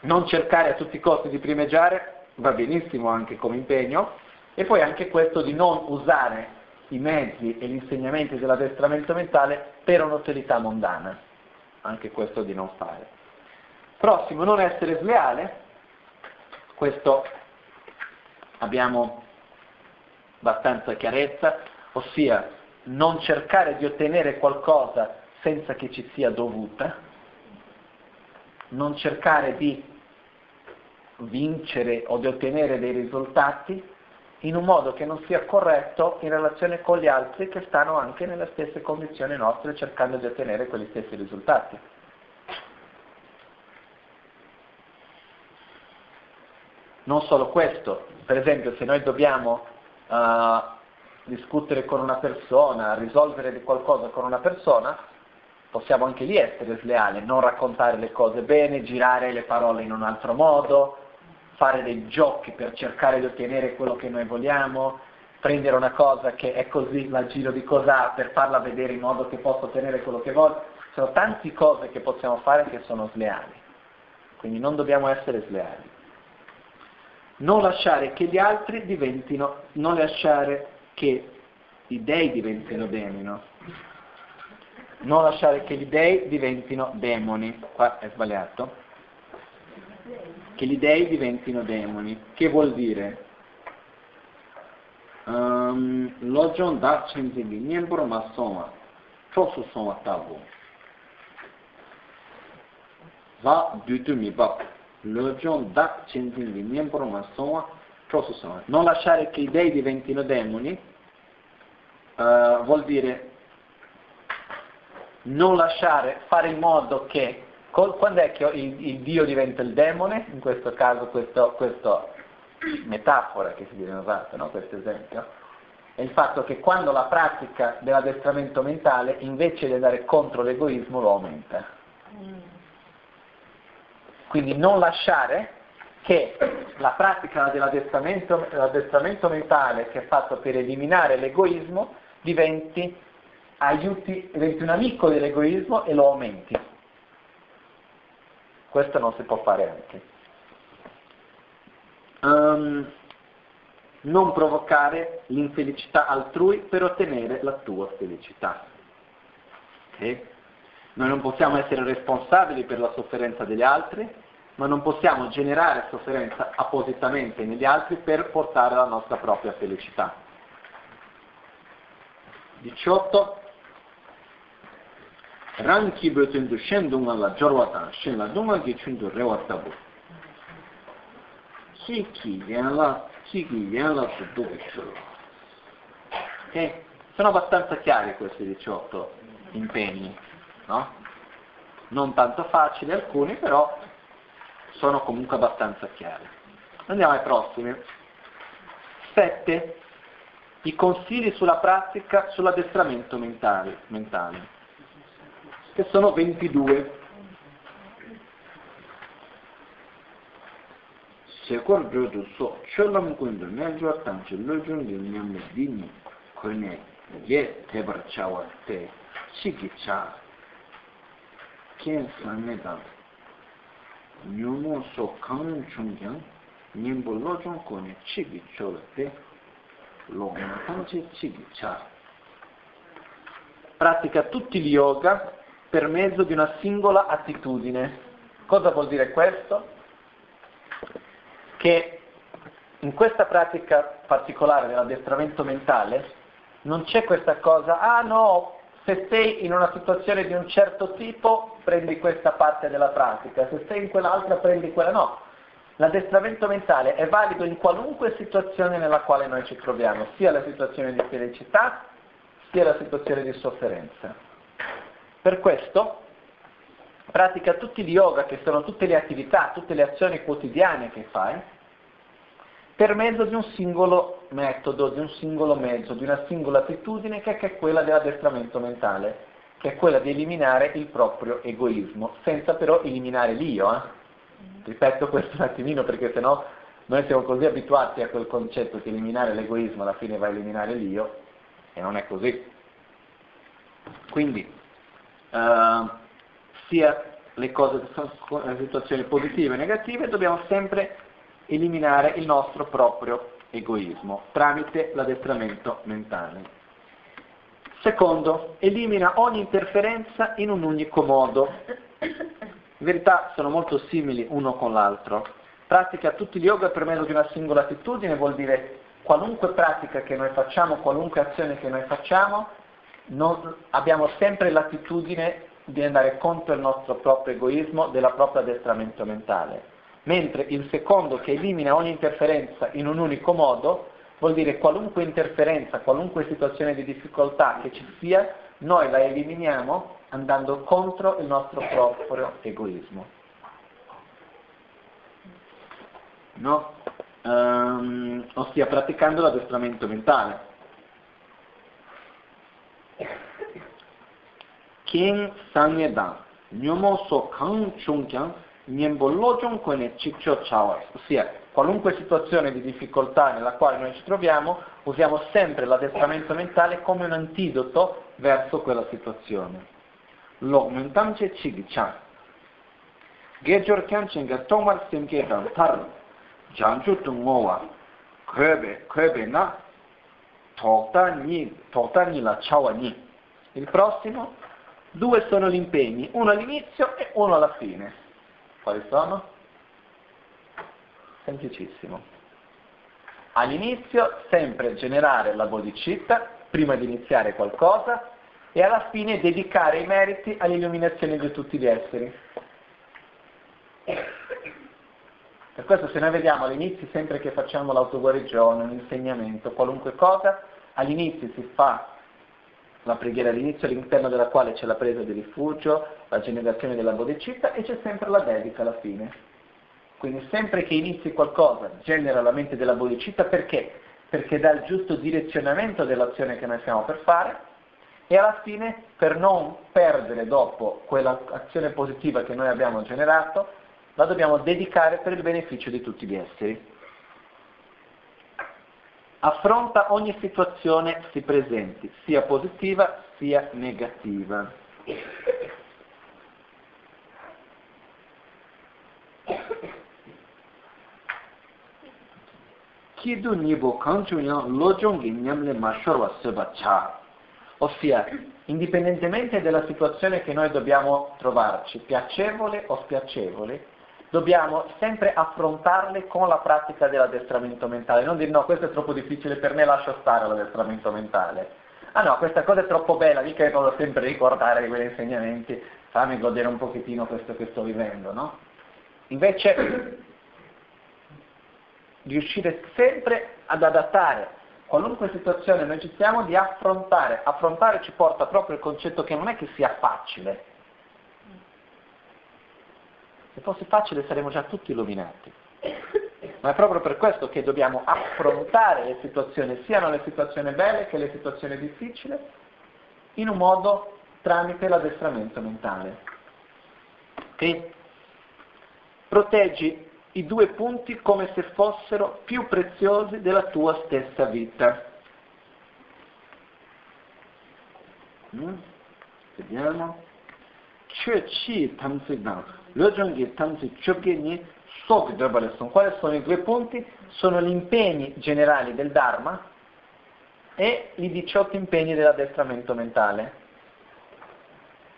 non cercare a tutti i costi di primeggiare va benissimo anche come impegno, e poi anche questo di non usare i mezzi e gli insegnamenti dell'addestramento mentale per un'utilità mondana, anche questo di non fare. Prossimo, non essere sleale, questo abbiamo abbastanza chiarezza, ossia non cercare di ottenere qualcosa senza che ci sia dovuta, non cercare di vincere o di ottenere dei risultati in un modo che non sia corretto in relazione con gli altri che stanno anche nelle stesse condizioni nostre cercando di ottenere quegli stessi risultati. Non solo questo, per esempio se noi dobbiamo uh, discutere con una persona, risolvere qualcosa con una persona, possiamo anche lì essere sleali, non raccontare le cose bene, girare le parole in un altro modo, fare dei giochi per cercare di ottenere quello che noi vogliamo, prendere una cosa che è così, la giro di cos'ha per farla vedere in modo che possa ottenere quello che voglio. Sono tante cose che possiamo fare che sono sleali, quindi non dobbiamo essere sleali. Non lasciare che gli altri diventino, non lasciare che i dei diventino demoni, non lasciare che gli dei diventino demoni, qua è sbagliato, che gli dei diventino demoni, che vuol dire? Um, Lojon da chenzi gi nyembro ma soma, chosu soma tabu. va dutu mi bab, lo gion dak chentin li miembro ma soa, trosso soa. Non lasciare che i dei diventino demoni uh, vuol dire non lasciare, fare in modo che, quando è che il, il Dio diventa il demone, in questo caso questa metafora che si viene usata, no? questo esempio, è il fatto che quando la pratica dell'addestramento mentale invece di andare contro l'egoismo lo aumenta. Quindi non lasciare che la pratica dell'addestramento, dell'addestramento mentale che è fatto per eliminare l'egoismo diventi aiuti, diventi un amico dell'egoismo e lo aumenti. Questo non si può fare anche. Um, non provocare l'infelicità altrui per ottenere la tua felicità. Okay? Noi non possiamo essere responsabili per la sofferenza degli altri, ma non possiamo generare sofferenza appositamente negli altri per portare la nostra propria felicità. 18. Rāng kī bē tēndu shēn dōngā la jorwa tāng, shēn la dōngā kī chūndu rewa. Ok? Sono abbastanza chiari questi 18 impegni, no? Non tanto facili alcuni, però sono comunque abbastanza chiari. Andiamo ai prossimi. 7. I consigli sulla pratica sull'addestramento mentale. mentale che sono 22. Sekor jodo so, cholam kundu nanjwa tanchi lojun li nyamne dini kone ye tebar chawa te chigi cha ken sanme dan nyumo so kanun chungyang nyembo lojun kone chigi chawa te logna tanchi chigi cha pratica tutti gli yoga per mezzo di una singola attitudine. Cosa vuol dire questo? Che in questa pratica particolare dell'addestramento mentale non c'è questa cosa, ah no, se sei in una situazione di un certo tipo prendi questa parte della pratica, se sei in quell'altra prendi quella, no. L'addestramento mentale è valido in qualunque situazione nella quale noi ci troviamo, sia la situazione di felicità, sia la situazione di sofferenza. Per questo pratica tutti gli yoga, che sono tutte le attività, tutte le azioni quotidiane che fai, per mezzo di un singolo metodo, di un singolo mezzo, di una singola attitudine che è quella dell'addestramento mentale, che è quella di eliminare il proprio egoismo, senza però eliminare l'io. Eh? Ripeto questo un attimino perché sennò noi siamo così abituati a quel concetto che eliminare l'egoismo alla fine va a eliminare l'io, e non è così. Quindi, uh, sia le cose che sono situazioni positive e negative, dobbiamo sempre eliminare il nostro proprio egoismo tramite l'addestramento mentale. Secondo, elimina ogni interferenza in un unico modo. In verità sono molto simili uno con l'altro. Pratica tutti gli yoga per mezzo di una singola attitudine vuol dire qualunque pratica che noi facciamo, qualunque azione che noi facciamo, non, abbiamo sempre l'attitudine di andare contro il nostro proprio egoismo, della propria addestramento mentale. Mentre il secondo che elimina ogni interferenza in un unico modo vuol dire qualunque interferenza, qualunque situazione di difficoltà che ci sia, noi la eliminiamo andando contro il nostro proprio egoismo. No? Um, ossia praticando l'addestramento mentale. King sangye dan nyomo so kang chung kyang nyembo lo jong kone chikcho chawa ossia qualunque situazione di difficoltà nella quale noi ci troviamo usiamo sempre l'addestramento mentale come un antidoto verso quella situazione. Lo mentam che chig chan gejor kyan chen ga tomar semke dan tar janchu tu ngowa kwebe kwebe na tokta ni tokta ni la chawa ni il prossimo Due sono gli impegni, uno all'inizio e uno alla fine. Quali sono? Semplicissimo. All'inizio sempre generare la bodhicitta, prima di iniziare qualcosa, e alla fine dedicare i meriti all'illuminazione di tutti gli esseri. Per questo se noi vediamo all'inizio sempre che facciamo l'autoguarigione, un insegnamento, qualunque cosa, all'inizio si fa la preghiera all'inizio all'interno della quale c'è la presa di rifugio, la generazione della bodicita e c'è sempre la dedica alla fine. Quindi sempre che inizi qualcosa genera la mente della bodicita perché? Perché dà il giusto direzionamento dell'azione che noi stiamo per fare e alla fine per non perdere dopo quell'azione positiva che noi abbiamo generato la dobbiamo dedicare per il beneficio di tutti gli esseri. Affronta ogni situazione si presenti, sia positiva sia negativa. Kidu nibo kanchunyan lojong nyamle mashorwa seba cha. Ossia, indipendentemente dalla situazione che noi dobbiamo trovarci, piacevole o spiacevole, dobbiamo sempre affrontarle con la pratica dell'addestramento mentale, non dire no, questo è troppo difficile per me, lascio stare l'addestramento mentale. Ah no, questa cosa è troppo bella, mica che devo sempre ricordare di quegli insegnamenti, fammi godere un pochettino questo che sto vivendo, no? Invece riuscire sempre ad adattare qualunque situazione noi ci siamo di affrontare. Affrontare ci porta proprio il concetto che non è che sia facile, se fosse facile saremmo già tutti illuminati. Ma è proprio per questo che dobbiamo affrontare le situazioni, siano le situazioni belle che le situazioni difficili, in un modo tramite l'addestramento mentale. Okay? Proteggi i due punti come se fossero più preziosi della tua stessa vita. Mm? Vediamo. Chö chi tam Lojonghi Tamsi Chobgeni Sok Drabaleson. Quali sono i due punti? Sono gli impegni generali del Dharma e i 18 impegni dell'addestramento mentale.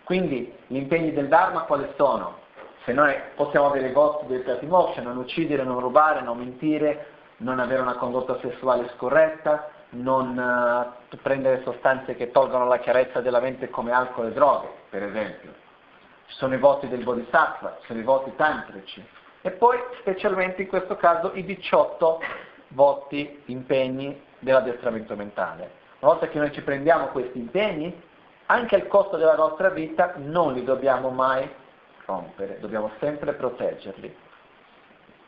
Quindi gli impegni del Dharma quali sono? Se noi possiamo avere i vostri dettati moksha, non uccidere, non rubare, non mentire, non avere una condotta sessuale scorretta, non uh, prendere sostanze che tolgono la chiarezza della mente come alcol e droghe, per esempio ci sono i voti del Bodhisattva, ci sono i voti tantrici e poi specialmente in questo caso i 18 voti, impegni dell'addestramento mentale. Una volta che noi ci prendiamo questi impegni, anche al costo della nostra vita non li dobbiamo mai rompere, dobbiamo sempre proteggerli.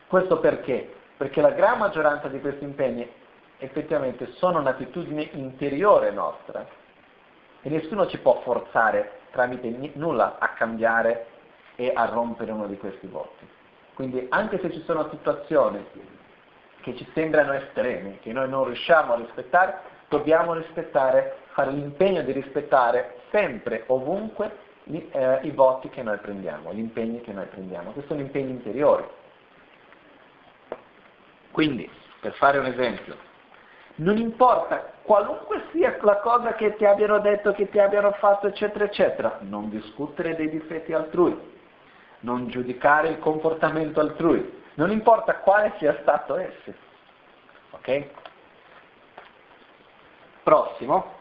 Questo perché? Perché la gran maggioranza di questi impegni effettivamente sono un'attitudine interiore nostra e nessuno ci può forzare tramite nulla a cambiare e a rompere uno di questi voti. Quindi anche se ci sono situazioni che ci sembrano estremi, che noi non riusciamo a rispettare, dobbiamo rispettare, fare l'impegno di rispettare sempre, ovunque, gli, eh, i voti che noi prendiamo, gli impegni che noi prendiamo. Questi sono impegni interiori. Quindi, per fare un esempio, non importa qualunque sia la cosa che ti abbiano detto, che ti abbiano fatto, eccetera, eccetera, non discutere dei difetti altrui, non giudicare il comportamento altrui, non importa quale sia stato esso. Ok? Prossimo.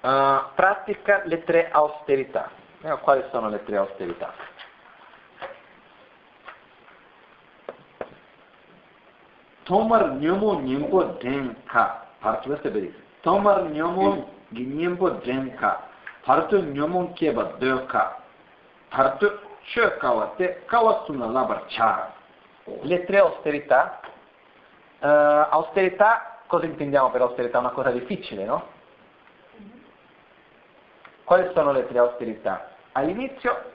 Uh, pratica le tre austerità. Eh, quali sono le tre austerità? Tomar nyomo nyimbo den ka partu se beri tomar nyomo nyimbo den ka partu nyomo ke ba de ka partu che kawate kawasuna labar cha le tre austerità. Uh, austerità cosa intendiamo per austerità? Una cosa difficile no? Quali sono le tre austerità? All'inizio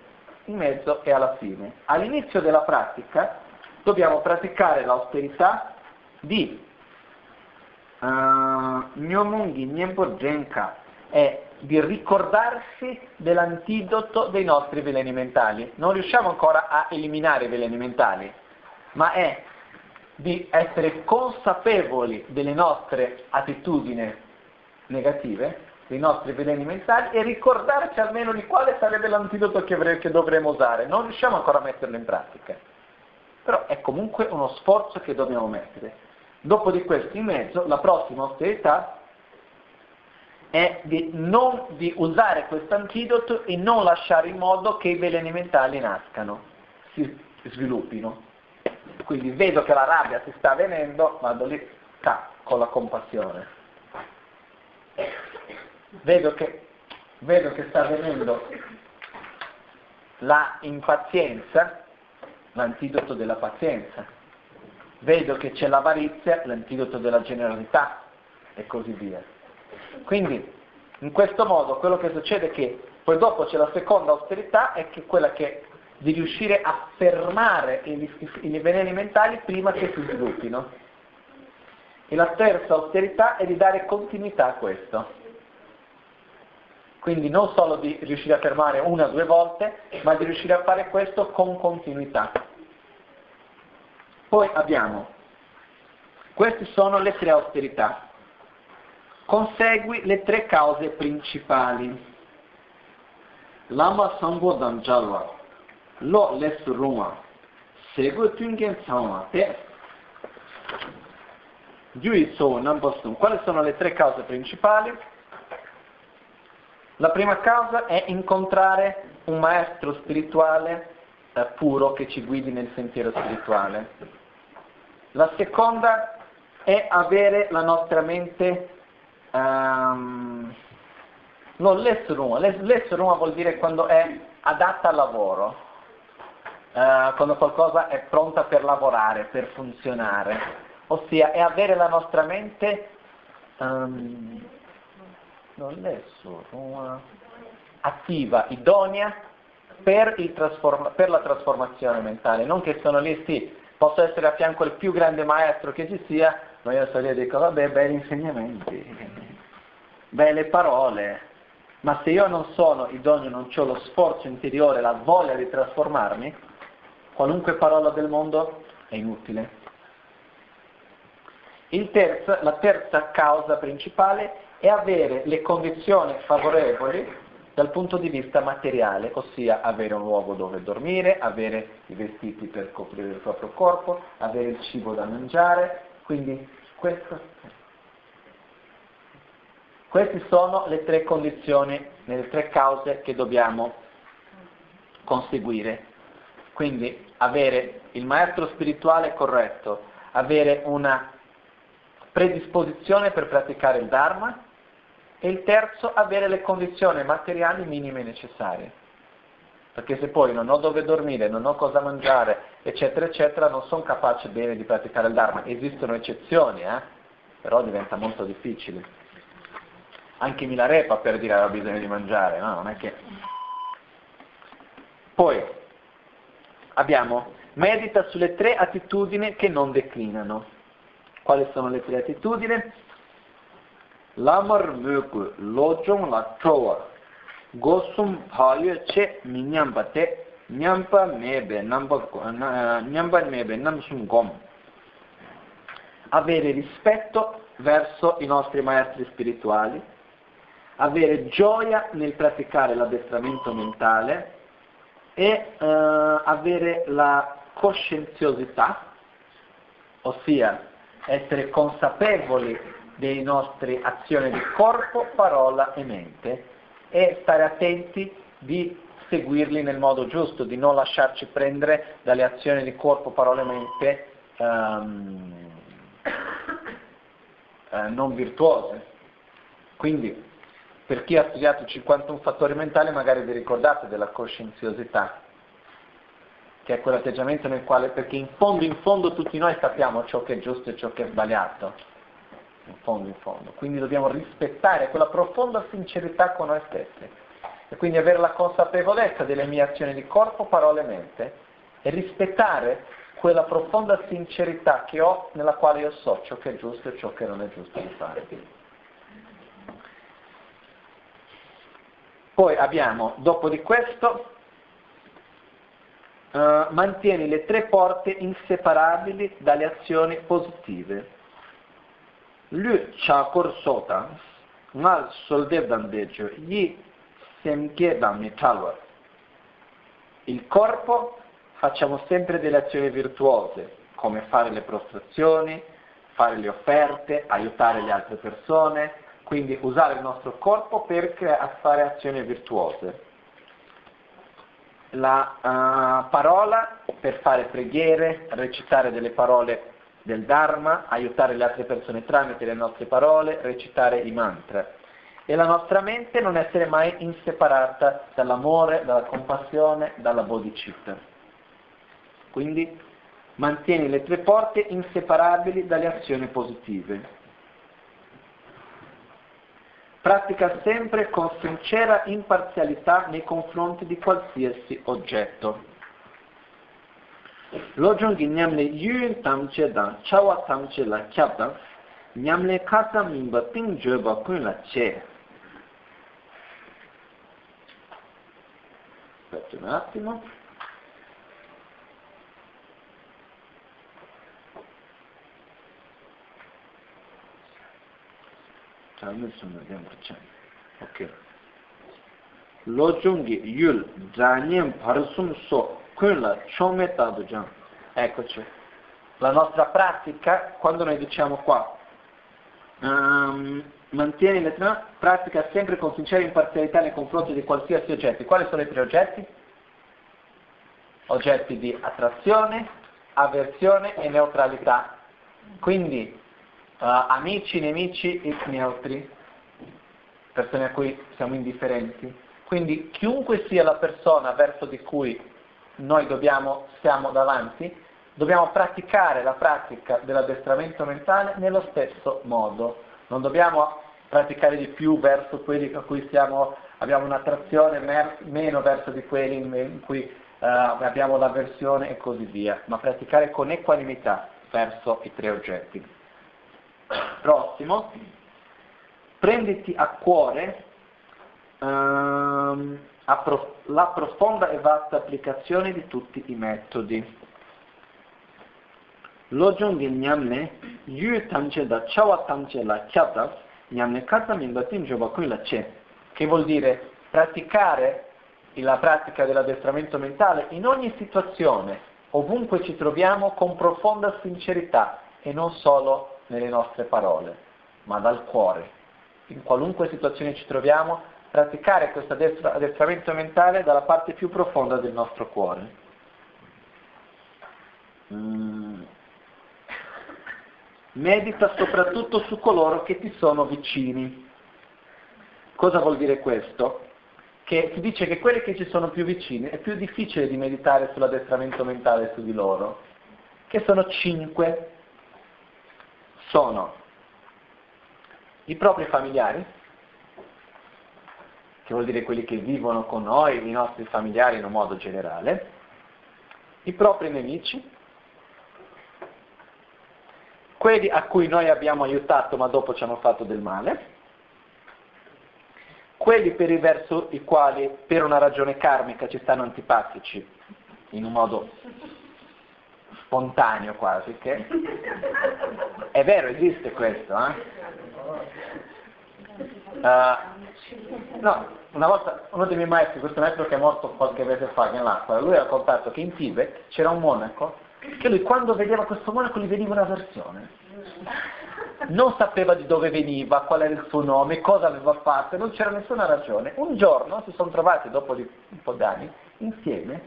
in mezzo e alla fine. All'inizio della pratica dobbiamo praticare l'austerità di uh, Nyomunghi Nyembo Genka è di ricordarsi dell'antidoto dei nostri veleni mentali. Non riusciamo ancora a eliminare i veleni mentali, ma è di essere consapevoli delle nostre attitudini negative, dei nostri veleni mentali e ricordarci almeno di quale sarebbe l'antidoto che, che dovremmo usare. Non riusciamo ancora a metterlo in pratica, però è comunque uno sforzo che dobbiamo mettere. Dopo di questo in mezzo, la prossima austerità è di, non, di usare questo antidoto e non lasciare in modo che i veleni mentali nascano, si sviluppino. Quindi vedo che la rabbia si sta venendo, vado lì, ta, con la compassione. Vedo che, vedo che sta venendo la impazienza, l'antidoto della pazienza. Vedo che c'è l'avarizia, l'antidoto della generosità e così via. Quindi, in questo modo, quello che succede è che poi dopo c'è la seconda austerità, è che quella che di riuscire a fermare i, i veleni mentali prima che si sviluppino. E la terza austerità è di dare continuità a questo. Quindi non solo di riuscire a fermare una o due volte, ma di riuscire a fare questo con continuità. Poi abbiamo, queste sono le tre austerità. Consegui le tre cause principali. Lama Sambodan Jalwa, Lo Les Ruma, Segu Tungen Tsama Te, Yui So Nambosum. Quali sono le tre cause principali? La prima causa è incontrare un maestro spirituale eh, puro che ci guidi nel sentiero spirituale. La seconda è avere la nostra mente um, non l'essuruma, l'essuruma vuol dire quando è adatta al lavoro, uh, quando qualcosa è pronta per lavorare, per funzionare, ossia è avere la nostra mente um, non l'essuruma, attiva, idonea per, per, la trasformazione mentale, non che sono lì, sì, posso essere a fianco il più grande maestro che ci sia, ma io sto lì e dico, vabbè, belli insegnamenti, belle parole, ma se io non sono idoneo, non ho lo sforzo interiore, la voglia di trasformarmi, qualunque parola del mondo è inutile. Terzo, la terza causa principale è avere le condizioni favorevoli dal punto di vista materiale, ossia avere un luogo dove dormire, avere i vestiti per coprire il proprio corpo, avere il cibo da mangiare, quindi questo, queste sono le tre condizioni, le tre cause che dobbiamo conseguire. Quindi avere il maestro spirituale corretto, avere una predisposizione per praticare il Dharma, e il terzo avere le condizioni materiali minime necessarie. Perché se poi non ho dove dormire, non ho cosa mangiare, eccetera, eccetera, non sono capace bene di praticare il Dharma. Esistono eccezioni, eh? però diventa molto difficile. Anche Milarepa per dire aveva bisogno di mangiare, no? Non è che... Poi abbiamo medita sulle tre attitudini che non declinano. Quali sono le tre attitudini? Lamar möku lojong la chowa gosum phayo che minyamba te nyampa mebe namba nyamba mebe namsum gom. Avere rispetto verso i nostri maestri spirituali avere gioia nel praticare l'addestramento mentale e uh, avere la coscienziosità, ossia essere consapevoli delle nostre azioni di corpo, parola e mente e stare attenti di seguirli nel modo giusto, di non lasciarci prendere dalle azioni di corpo, parola e mente um, eh, non virtuose. Quindi, per chi ha studiato 51 fattori mentali, magari vi ricordate della coscienziosità, che è quell'atteggiamento nel quale, perché in fondo, in fondo tutti noi sappiamo ciò che è giusto e ciò che è sbagliato in fondo in fondo. Quindi dobbiamo rispettare quella profonda sincerità con noi stessi e quindi avere la consapevolezza delle mie azioni di corpo, parole e mente e rispettare quella profonda sincerità che ho nella quale io so ciò che è giusto e ciò che non è giusto di fare. Poi abbiamo, dopo di questo, uh, mantieni le tre porte inseparabili dalle azioni positive lü chakur sota nga soldev dan dejo yi semke dan metalwa il corpo facciamo sempre delle azioni virtuose come fare le prostrazioni fare le offerte aiutare le altre persone quindi usare il nostro corpo per fare azioni virtuose. La uh, parola per fare preghiere, recitare delle parole del Dharma, aiutare le altre persone tramite le nostre parole, recitare i mantra. E la nostra mente non essere mai inseparata dall'amore, dalla compassione, dalla bodhicitta. Quindi mantieni le tre porte inseparabili dalle azioni positive. Pratica sempre con sincera imparzialità nei confronti di qualsiasi oggetto. lochung ki nyamle yun tamche dang chawa tamche la kyab dang nyamle khasa mingba ting joeba kun la che. Pattuna attimo Tamil sunu dembra chan Ok. Lochung ki yul zanyem parsum so quella, ciometta dujan. Eccoci. La nostra pratica, quando noi diciamo qua, um, mantieni le tre, pratica sempre con sincera imparzialità nei confronti di qualsiasi oggetto. Quali sono i tre oggetti? Oggetti di attrazione, avversione e neutralità. Quindi uh, amici, nemici e neutri, persone a cui siamo indifferenti. Quindi chiunque sia la persona verso di cui noi dobbiamo, siamo davanti, dobbiamo praticare la pratica dell'addestramento mentale nello stesso modo. Non dobbiamo praticare di più verso quelli a cui siamo, abbiamo un'attrazione, meno verso di quelli in cui uh, abbiamo l'avversione e così via, ma praticare con equanimità verso i tre oggetti. Prossimo, prenditi a cuore um, la profonda e vasta applicazione di tutti i metodi. Lojong nyamne yu tamche da chawa tamche la kyata nyamne kata minbatin joba kun la che che vuol dire praticare la pratica dell'addestramento mentale in ogni situazione, ovunque ci troviamo, con profonda sincerità e non solo nelle nostre parole, ma dal cuore. In qualunque situazione ci troviamo, praticare questo addestramento mentale dalla parte più profonda del nostro cuore. Mm. Medita soprattutto su coloro che ti sono vicini. Cosa vuol dire questo? Che si dice che quelli che ci sono più vicini è più difficile di meditare sull'addestramento mentale su di loro, che sono cinque. Sono i propri familiari, che vuol dire quelli che vivono con noi, i nostri familiari in un modo generale, i propri nemici, quelli a cui noi abbiamo aiutato ma dopo ci hanno fatto del male, quelli per i verso i quali per una ragione karmica ci stanno antipatici, in un modo spontaneo quasi, che è vero, esiste questo, eh? Uh, no, una volta uno dei miei maestri, questo maestro che è morto qualche mese fa nell'acqua, lui ha raccontato che in Tibet c'era un monaco che lui quando vedeva questo monaco gli veniva un'avversione. Non sapeva di dove veniva, qual era il suo nome, cosa aveva fatto, non c'era nessuna ragione. Un giorno si sono trovati, dopo di un po' d'anni, insieme,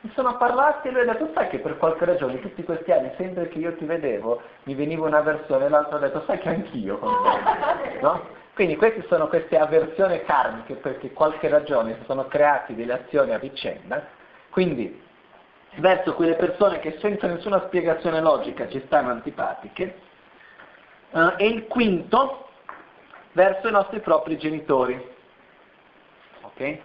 si sono parlati e lui ha detto, sai che per qualche ragione tutti questi anni, sempre che io ti vedevo, mi veniva un'avversione, e l'altro ha detto, sai che anch'io con te, no? Quindi queste sono queste avversioni karmiche perché qualche ragione si sono creati delle azioni a vicenda, quindi verso quelle persone che senza nessuna spiegazione logica ci stanno antipatiche, uh, e il quinto verso i nostri propri genitori. Okay?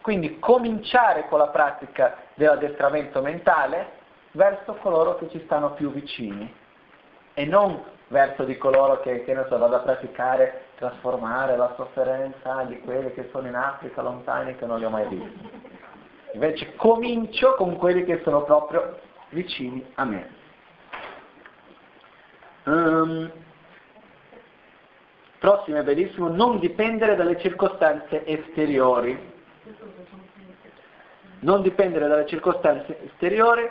Quindi cominciare con la pratica dell'addestramento mentale verso coloro che ci stanno più vicini e non verso di coloro che, che so, vado a praticare, trasformare la sofferenza di quelli che sono in Africa lontani che non li ho mai visti. Invece comincio con quelli che sono proprio vicini a me. Um, prossimo è bellissimo, non dipendere dalle circostanze esteriori. Non dipendere dalle circostanze esteriori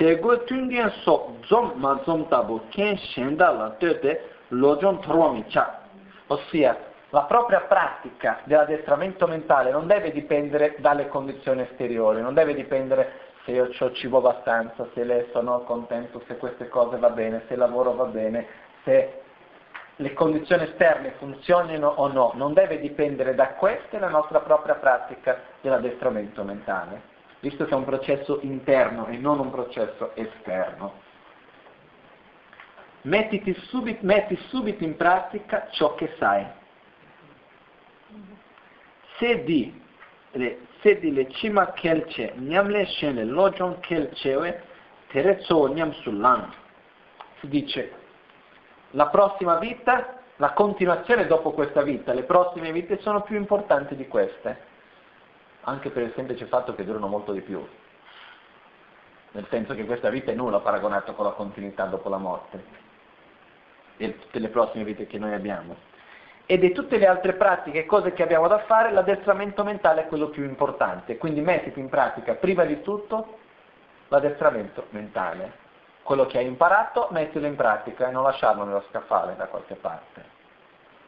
Sego tungyen sok zom ma zom tabu ken shenda la tete lo zom torwa mi cha. ossia la propria pratica dell'addestramento mentale non deve dipendere dalle condizioni esteriori, non deve dipendere se io ho cibo abbastanza, se lei sono contento, se queste cose va bene, se il lavoro va bene, se le condizioni esterne funzionino o no, non deve dipendere da queste la nostra propria pratica dell'addestramento mentale, visto che è un processo interno e non un processo esterno. Mettiti subito, metti subito in pratica ciò che sai. Se di, se di le cima kelce, nyamle scene, logion kelcewe, terezzo nyam sullan. Si dice, la prossima vita, la continuazione dopo questa vita, le prossime vite sono più importanti di queste, anche per il semplice fatto che durano molto di più, nel senso che questa vita è nulla paragonato con la continuità dopo la morte e tutte le prossime vite che noi abbiamo. E di tutte le altre pratiche, cose che abbiamo da fare, l'addestramento mentale è quello più importante, quindi mettiti in pratica prima di tutto l'addestramento mentale quello che hai imparato, mettilo in pratica e non lasciarlo nello scaffale da qualche parte.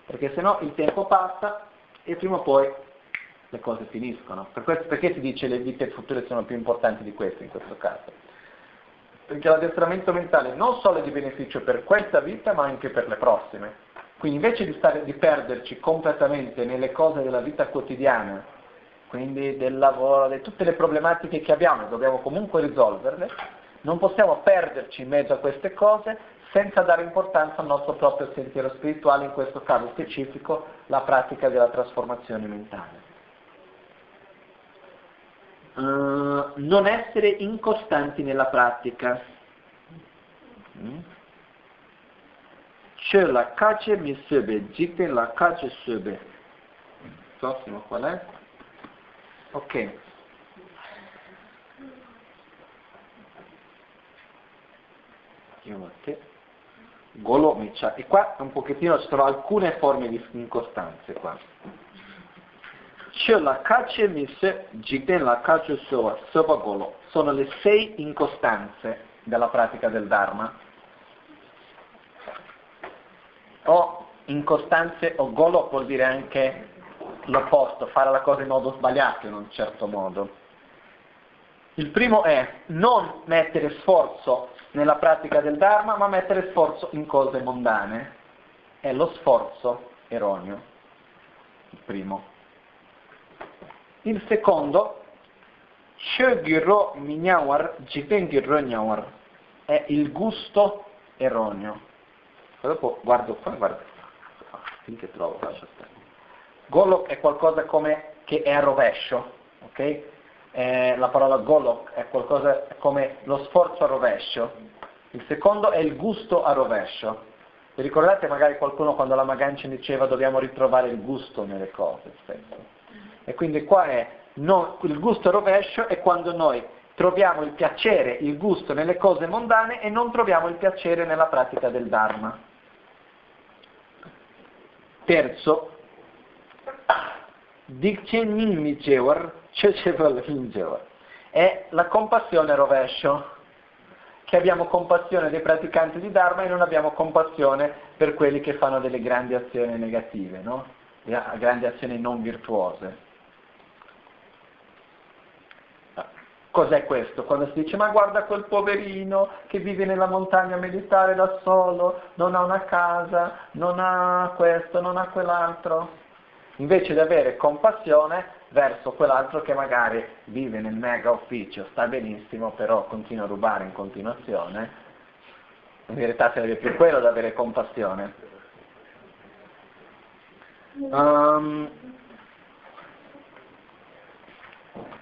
Perché se no il tempo passa e prima o poi le cose finiscono. Per questo, perché si dice le vite future sono più importanti di queste in questo caso? Perché l'addestramento mentale non solo è di beneficio per questa vita, ma anche per le prossime. Quindi invece di, stare, di perderci completamente nelle cose della vita quotidiana, quindi del lavoro, di tutte le problematiche che abbiamo e dobbiamo comunque risolverle, non possiamo perderci in mezzo a queste cose senza dare importanza al nostro proprio sentiero spirituale, in questo caso specifico la pratica della trasformazione mentale. Uh, non essere incostanti nella pratica. Mm? Ce la cace mi sebe, gite la cace sebe. Prossimo qual è? Ok. Golomicia. E qua un pochettino ci sono alcune forme di incostanze qua. Ce la cace mise, jiten la cace soa, soba golo. Sono le sei incostanze della pratica del Dharma. O incostanze o golo vuol dire anche l'opposto, fare la cosa in modo sbagliato in un certo modo. Il primo è non mettere sforzo nella pratica del Dharma, ma mettere sforzo in cose mondane. È lo sforzo erroneo, il primo. Il secondo, Shogiro è il gusto erroneo. Dopo guardo qua, guardo qua, finché trovo, lascia stare. Golok è qualcosa come che è a rovescio, ok? eh, la parola golok è qualcosa come lo sforzo a rovescio, il secondo è il gusto a rovescio. Vi ricordate magari qualcuno quando la Magancia diceva dobbiamo ritrovare il gusto nelle cose spesso? E quindi qua è no, il gusto rovescio è quando noi troviamo il piacere, il gusto nelle cose mondane e non troviamo il piacere nella pratica del Dharma. Terzo, è la compassione rovescio, che abbiamo compassione dei praticanti di Dharma e non abbiamo compassione per quelli che fanno delle grandi azioni negative, no? grandi azioni non virtuose. Cos'è questo? Quando si dice ma guarda quel poverino che vive nella montagna a meditare da solo, non ha una casa, non ha questo, non ha quell'altro. Invece di avere compassione verso quell'altro che magari vive nel mega ufficio, sta benissimo, però continua a rubare in continuazione, in verità sarebbe più quello da avere compassione. Um,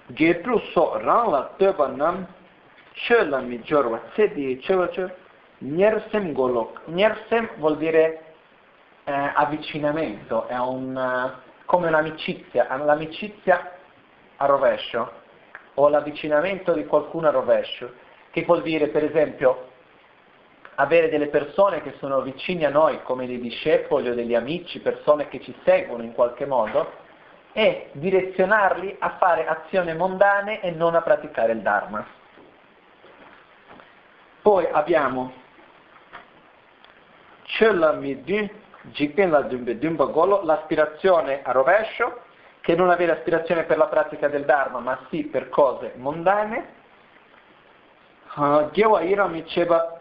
Getru so rangla teba nam che la mi jorwa sedi cevace nyersem golok. Nyersem vuol dire eh, avvicinamento, è un come un'amicizia, l'amicizia a rovescio o l'avvicinamento di qualcuno a rovescio, che vuol dire per esempio avere delle persone che sono vicini a noi come dei discepoli o degli amici, persone che ci seguono in qualche modo, e direzionarli a fare azioni mondane e non a praticare il Dharma. Poi abbiamo l'aspirazione a rovescio, che non avere aspirazione per la pratica del Dharma, ma sì per cose mondane. Digwa Iram diceva,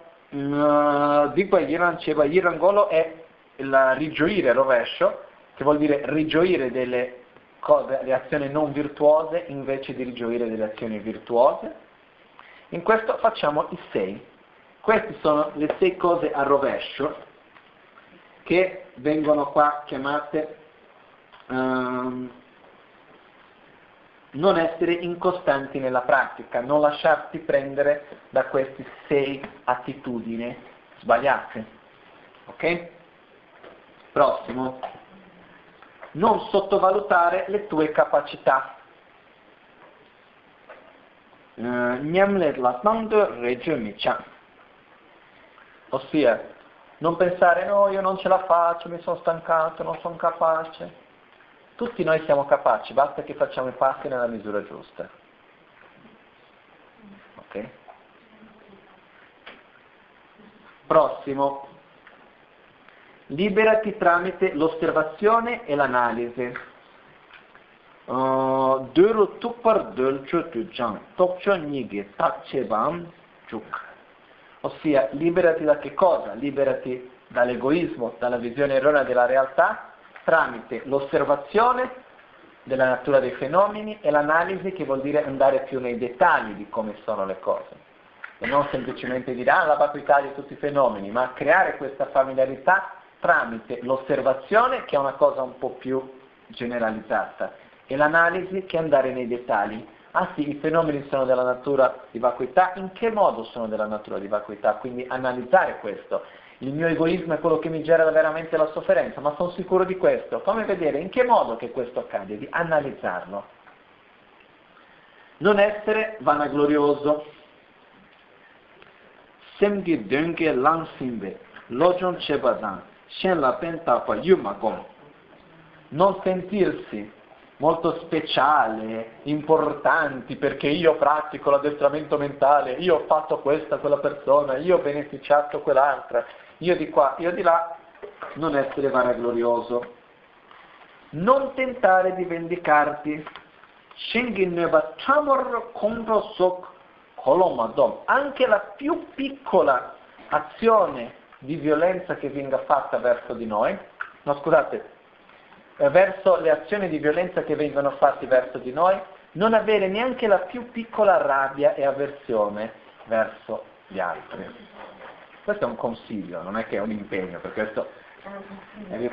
Irangolo è il rigioire rovescio, che vuol dire rigioire delle cose, le azioni non virtuose invece di rigioire delle azioni virtuose. In questo facciamo i sei. Queste sono le sei cose a rovescio che vengono qua chiamate um, non essere incostanti nella pratica, non lasciarti prendere da queste sei attitudini sbagliate. Ok? Prossimo. Non sottovalutare le tue capacità. Eh, Ossia, non pensare no, io non ce la faccio, mi sono stancato, non sono capace. Tutti noi siamo capaci, basta che facciamo i passi nella misura giusta. Ok? Prossimo. Liberati tramite l'osservazione e l'analisi. Uh, Duru tupar dulchu tujan, tokcho nigi takchebam juk. Ossia, liberati da che cosa? Liberati dall'egoismo, dalla visione erronea della realtà tramite l'osservazione della natura dei fenomeni e l'analisi che vuol dire andare più nei dettagli di come sono le cose. E non semplicemente dire ah la vacuità di tutti i fenomeni, ma creare questa familiarità tramite l'osservazione che è una cosa un po' più generalizzata e l'analisi che è andare nei dettagli. Ah sì, i fenomeni sono della natura di vacuità, in che modo sono della natura di vacuità? Quindi analizzare questo il mio egoismo è quello che mi genera veramente la sofferenza, ma sono sicuro di questo. Come vedere in che modo che questo accade, di analizzarlo. Non essere vanaglorioso. Semgi dönge langsimbe, lojon chebadan, shen la pentapa yumagom. Non sentirsi molto speciale, importanti, perché io pratico l'addestramento mentale, io ho fatto questa quella persona, io ho beneficiato quell'altra, io di qua, io di là, non essere vanaglorioso. Non tentare di vendicarti. Anche la più piccola azione di violenza che venga fatta verso di noi, no scusate, eh, verso le azioni di violenza che vengono fatte verso di noi, non avere neanche la più piccola rabbia e avversione verso gli altri. Questo è un consiglio, non è che è un impegno, per questo è di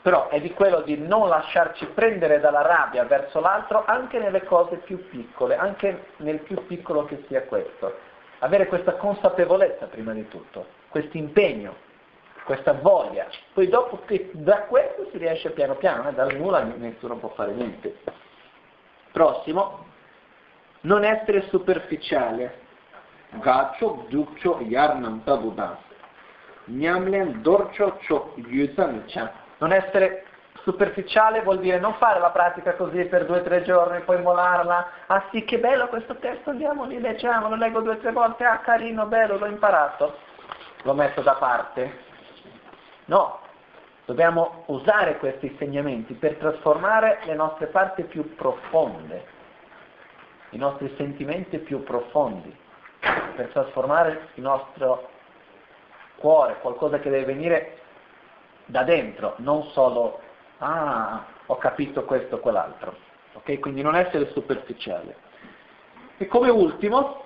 Però è di quello di non lasciarci prendere dalla rabbia verso l'altro anche nelle cose più piccole, anche nel più piccolo che sia questo. Avere questa consapevolezza prima di tutto, questo impegno, questa voglia. Poi dopo che da questo si riesce piano piano, eh, dal nulla nessuno può fare niente. Prossimo, non essere superficiale, gachok dukchok yarnam tabudan. Yutan chan. Non essere superficiale vuol dire non fare la pratica così per due o tre giorni, poi molarla. Ah sì, che bello questo testo, andiamo lì, leggiamo, lo leggo due o tre volte, ah carino, bello, l'ho imparato. L'ho messo da parte. No, dobbiamo usare questi insegnamenti per trasformare le nostre parti più profonde, i nostri sentimenti più profondi per trasformare il nostro cuore, qualcosa che deve venire da dentro, non solo, ah, ho capito questo o quell'altro. Ok? Quindi non essere superficiale. E come ultimo,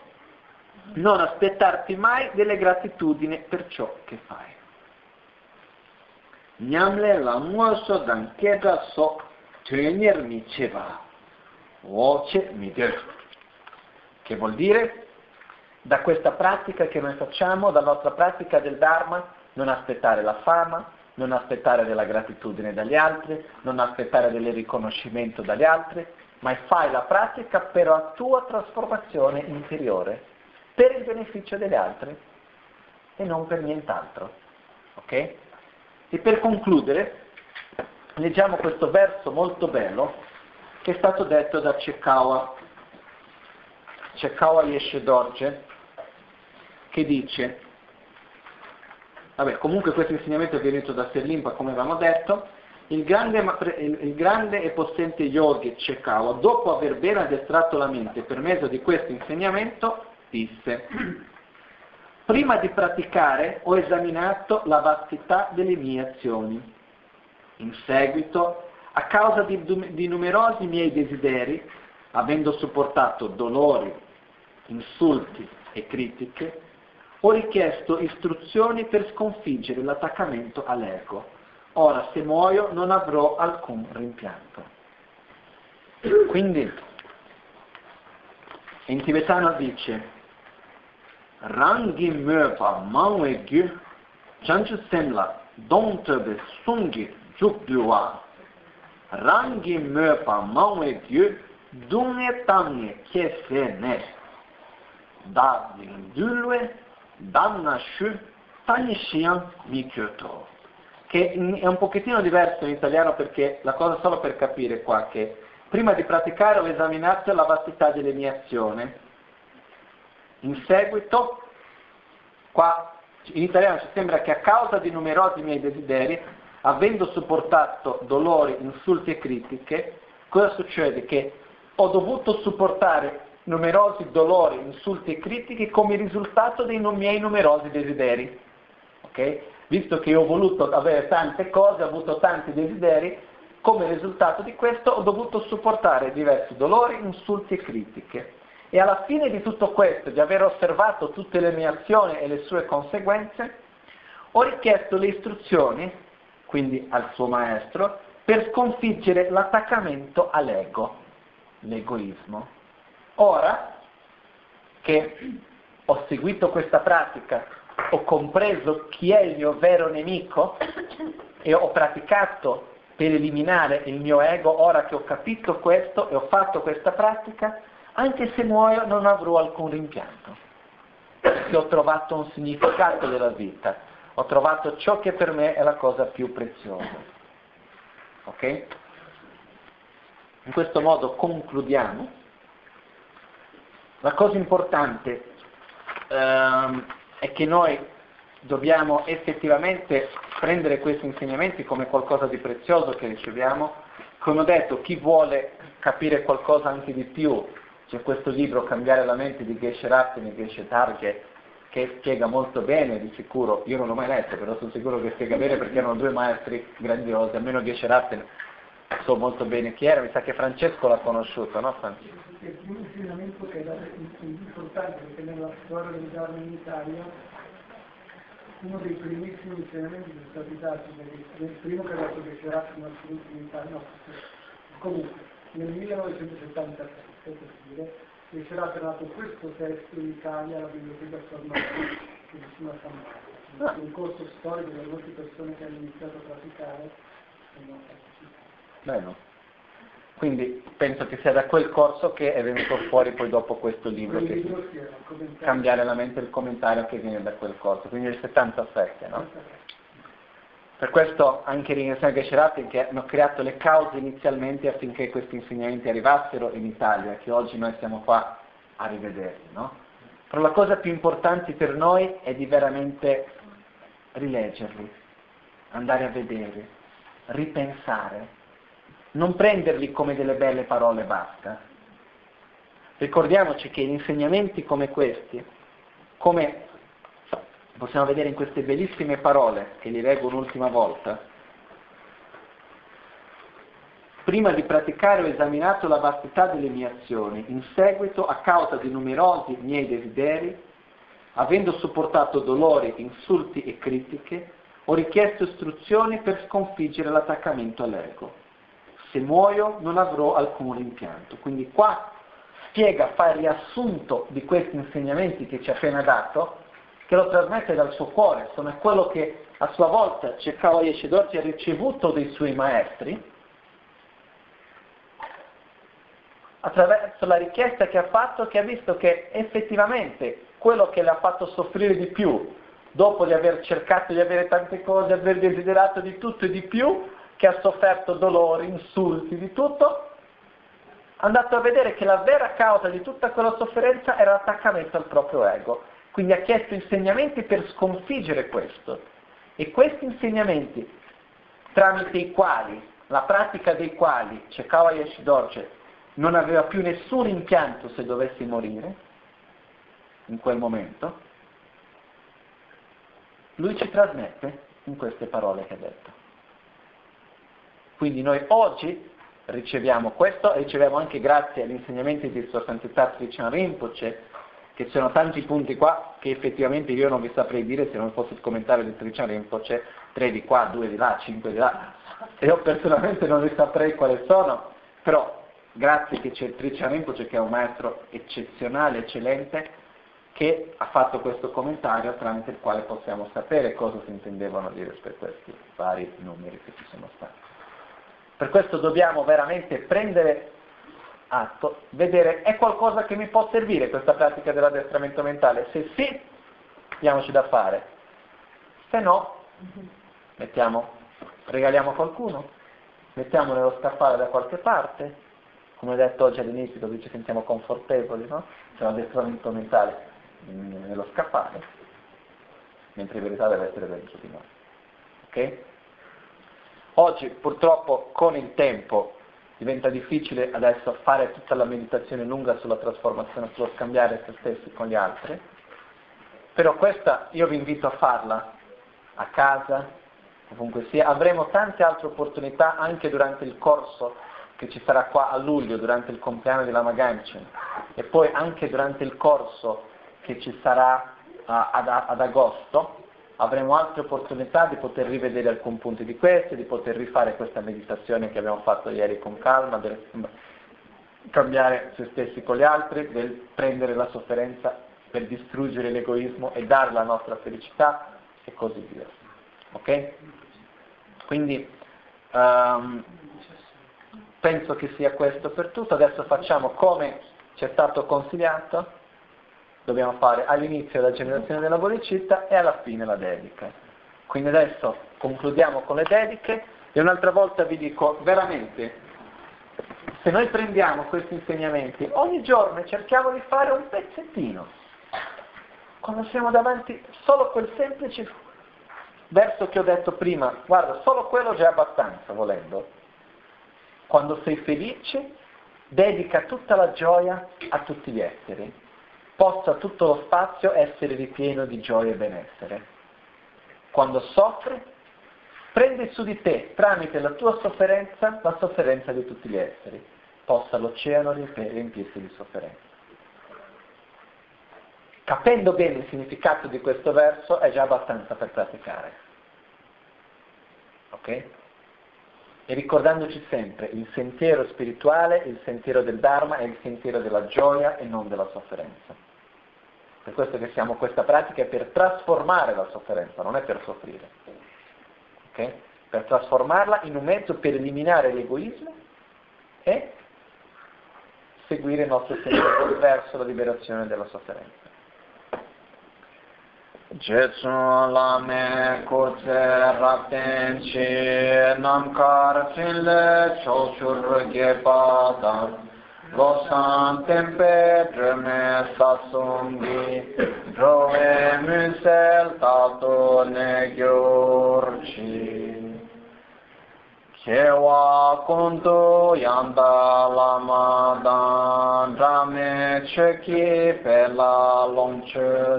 non aspettarti mai delle gratitudini per ciò che fai. Nyamle la muoso dan kega so trainer mi ceva, voce mi Che vuol dire? da questa pratica che noi facciamo, dalla nostra pratica del Dharma, non aspettare la fama, non aspettare della gratitudine dagli altri, non aspettare del riconoscimento dagli altri, ma fai la pratica per la tua trasformazione interiore, per il beneficio degli altri e non per nient'altro. Ok? E per concludere, leggiamo questo verso molto bello che è stato detto da Ceccawa. Ceccawa Yeshe Dorje, che dice vabbè, comunque questo insegnamento è venuto da Serlimpa, come avevamo detto, il grande, il grande, e possente yogi Cecao, dopo aver ben addestrato la mente per mezzo di questo insegnamento, disse, prima di praticare ho esaminato la vastità delle mie azioni. In seguito, a causa di, di numerosi miei desideri, avendo sopportato dolori, insulti e critiche, ho richiesto istruzioni per sconfiggere l'attaccamento all'ego. Ora, se muoio, non avrò alcun rimpianto. Quindi, in tibetano dice, Rangi möpa mangwe gyu, chanchu semla, dong tebe sungi juk duwa. Rangi möpa mangwe gyu, dunge tange ke se ne. Da dulwe, danna shu, tani shian mi kyoto che è un pochettino diverso in italiano perché la cosa solo per capire qua che prima di praticare ho esaminato la vastità delle mie azioni. In seguito, qua in italiano ci sembra che a causa di numerosi miei desideri, avendo sopportato dolori, insulti e critiche, cosa succede? Che ho dovuto supportare numerosi dolori, insulti e critiche come risultato dei miei numerosi desideri. Okay? visto che ho voluto avere tante cose, ho avuto tanti desideri, come risultato di questo ho dovuto supportare diversi dolori, insulti e critiche. E alla fine di tutto questo, di aver osservato tutte le mie azioni e le sue conseguenze, ho richiesto le istruzioni, quindi al suo maestro, per sconfiggere l'attaccamento all'ego, l'egoismo. Ora che ho seguito questa pratica ho compreso chi è il mio vero nemico e ho praticato per eliminare il mio ego, ora che ho capito questo e ho fatto questa pratica, anche se muoio non avrò alcun rimpianto, perché ho trovato un significato della vita, ho trovato ciò che per me è la cosa più preziosa. Ok? In questo modo concludiamo. La cosa importante ehm, è che noi dobbiamo effettivamente prendere questi insegnamenti come qualcosa di prezioso che riceviamo. Come ho detto, chi vuole capire qualcosa anche di più, c'è questo libro Cambiare la mente di Geshe Ratten e Geshe Targe che spiega molto bene, di sicuro, io non l'ho mai letto, però sono sicuro che spiega bene perché erano due maestri grandiosi, almeno Geshe Ratten so molto bene chi era, mi sa che Francesco l'ha conosciuto, no Francesco? È un insegnamento che è importante perché nella storia del Dharma in Italia uno dei primissimi insegnamenti che sono stati dati, il primo che ha dato fino all'ultimo in Italia, no, comunque nel 1977 per dire, che c'era dato questo testo in Italia alla biblioteca Sormani, che si chiama San Marco. Un corso storico dove molte persone che hanno iniziato a praticare sono Bene. Quindi penso che sia da quel corso che è venuto fuori poi dopo questo libro, che cambiare la mente il commentario che viene da quel corso, quindi il 77, no? Per questo anche ringraziamo Gesherati che hanno creato le cause inizialmente affinché questi insegnamenti arrivassero in Italia, che oggi noi siamo qua a rivederli, no? Però la cosa più importante per noi è di veramente rileggerli, andare a vedere, ripensare, non prenderli come delle belle parole basta. Ricordiamoci che insegnamenti come questi, come possiamo vedere in queste bellissime parole che li leggo un'ultima volta, prima di praticare ho esaminato la vastità delle mie azioni, in seguito, a causa di numerosi miei desideri, avendo sopportato dolori, insulti e critiche, ho richiesto istruzioni per sconfiggere l'attaccamento all'ego se muoio non avrò alcun rimpianto. Quindi qua spiega, fa il riassunto di questi insegnamenti che ci ha appena dato, che lo trasmette dal suo cuore, insomma è quello che a sua volta Cecao Yeshidorji ha ricevuto dai suoi maestri, attraverso la richiesta che ha fatto, che ha visto che effettivamente quello che le ha fatto soffrire di più, dopo di aver cercato di avere tante cose, aver desiderato di tutto e di più, che ha sofferto dolori, insulti, di tutto, è andato a vedere che la vera causa di tutta quella sofferenza era l'attaccamento al proprio ego. Quindi ha chiesto insegnamenti per sconfiggere questo. E questi insegnamenti, tramite i quali, la pratica dei quali Cekava Yeshidorje non aveva più nessun impianto se dovessi morire, in quel momento, lui ci trasmette in queste parole che ha detto. Quindi noi oggi riceviamo questo e riceviamo anche grazie agli insegnamenti di Sua Santità Trichan Rinpoche, che ci sono tanti punti qua che effettivamente io non vi saprei dire se non fosse il commentario di Trichan Rinpoche, tre di qua, due di là, cinque di là, e io personalmente non li saprei quali sono, però grazie che c'è Trichan Rinpoche che è un maestro eccezionale, eccellente, che ha fatto questo commentario tramite il quale possiamo sapere cosa si intendevano dire per questi vari numeri che ci sono stati. Per questo dobbiamo veramente prendere atto, vedere è qualcosa che mi può servire questa pratica dell'addestramento mentale? Se sì, diamoci da fare. Se no, mettiamo, regaliamo qualcuno, mettiamo nello scaffale da qualche parte, come ho detto oggi all'inizio così ci sentiamo confortevoli, no? C'è un addestramento mentale nello scaffale, mentre in verità deve essere dentro di noi. Ok? Oggi purtroppo con il tempo diventa difficile adesso fare tutta la meditazione lunga sulla trasformazione, sullo scambiare se stessi con gli altri, però questa io vi invito a farla a casa, ovunque sia, avremo tante altre opportunità anche durante il corso che ci sarà qua a luglio, durante il compleanno della Maganchen, e poi anche durante il corso che ci sarà uh, ad, ad agosto, avremo altre opportunità di poter rivedere alcuni punti di questi, di poter rifare questa meditazione che abbiamo fatto ieri con calma, del cambiare se stessi con gli altri, del prendere la sofferenza per distruggere l'egoismo e dare la nostra felicità e così via. Ok? Quindi um, penso che sia questo per tutto, adesso facciamo come ci è stato consigliato dobbiamo fare all'inizio la generazione della bodhicitta e alla fine la dedica. Quindi adesso concludiamo con le dediche e un'altra volta vi dico veramente, se noi prendiamo questi insegnamenti ogni giorno cerchiamo di fare un pezzettino, quando siamo davanti solo quel semplice verso che ho detto prima, guarda, solo quello già è abbastanza volendo. Quando sei felice, dedica tutta la gioia a tutti gli esseri possa tutto lo spazio essere ripieno di gioia e benessere. Quando soffri, prendi su di te, tramite la tua sofferenza, la sofferenza di tutti gli esseri. Possa l'oceano riempirsi di sofferenza. Capendo bene il significato di questo verso è già abbastanza per praticare. Ok? E ricordandoci sempre, il sentiero spirituale, il sentiero del Dharma è il sentiero della gioia e non della sofferenza. Per questo che siamo questa pratica è per trasformare la sofferenza, non è per soffrire. Okay? Per trasformarla in un mezzo per eliminare l'egoismo e seguire il nostro sentiero verso la liberazione della sofferenza. Jetsu lame kutse rapten chi namkar finle choshur gepada Losan tempe dreme sasumbi, drove musel tato ne gyorci. Chewa kuntu yanda lama dan drame cheki pela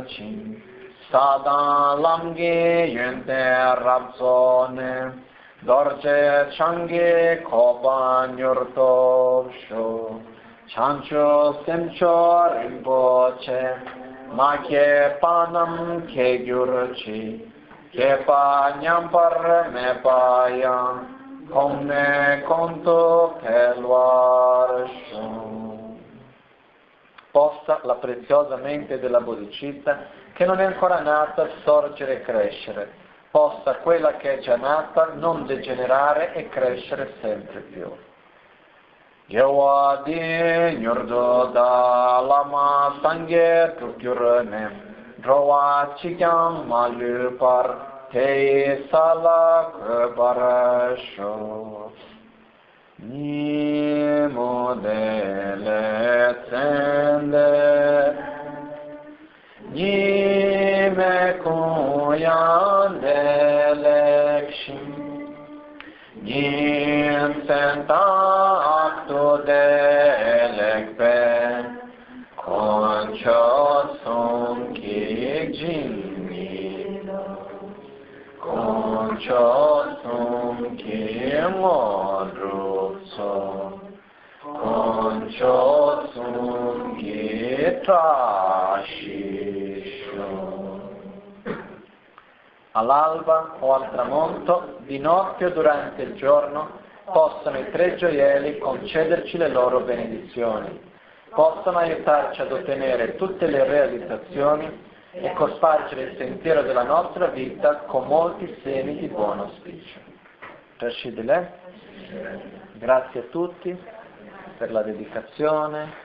chi. Sadan lamgi yunte rabzone, dorje changi koba nyurto sho. chancho semcho rinpoche ma che panam che gyurci che pa nyampar me payan come conto luarsho possa la preziosa mente della bodhicitta che non è ancora nata sorgere e crescere possa quella che è già nata non degenerare e crescere sempre più. Yewa di nyurdo da lama sangye tukyurne drowa chikyam malu par te salak parasho ni modele tsende Yime koyan delekşim Gim sen takto delek ben. Konça son kirik cinnida Konça son kim odruksa Konça son ki taşir all'alba o al tramonto, di notte o durante il giorno, possono i tre gioielli concederci le loro benedizioni, possono aiutarci ad ottenere tutte le realizzazioni e cospargere il sentiero della nostra vita con molti semi di buon auspicio. Grazie a tutti per la dedicazione,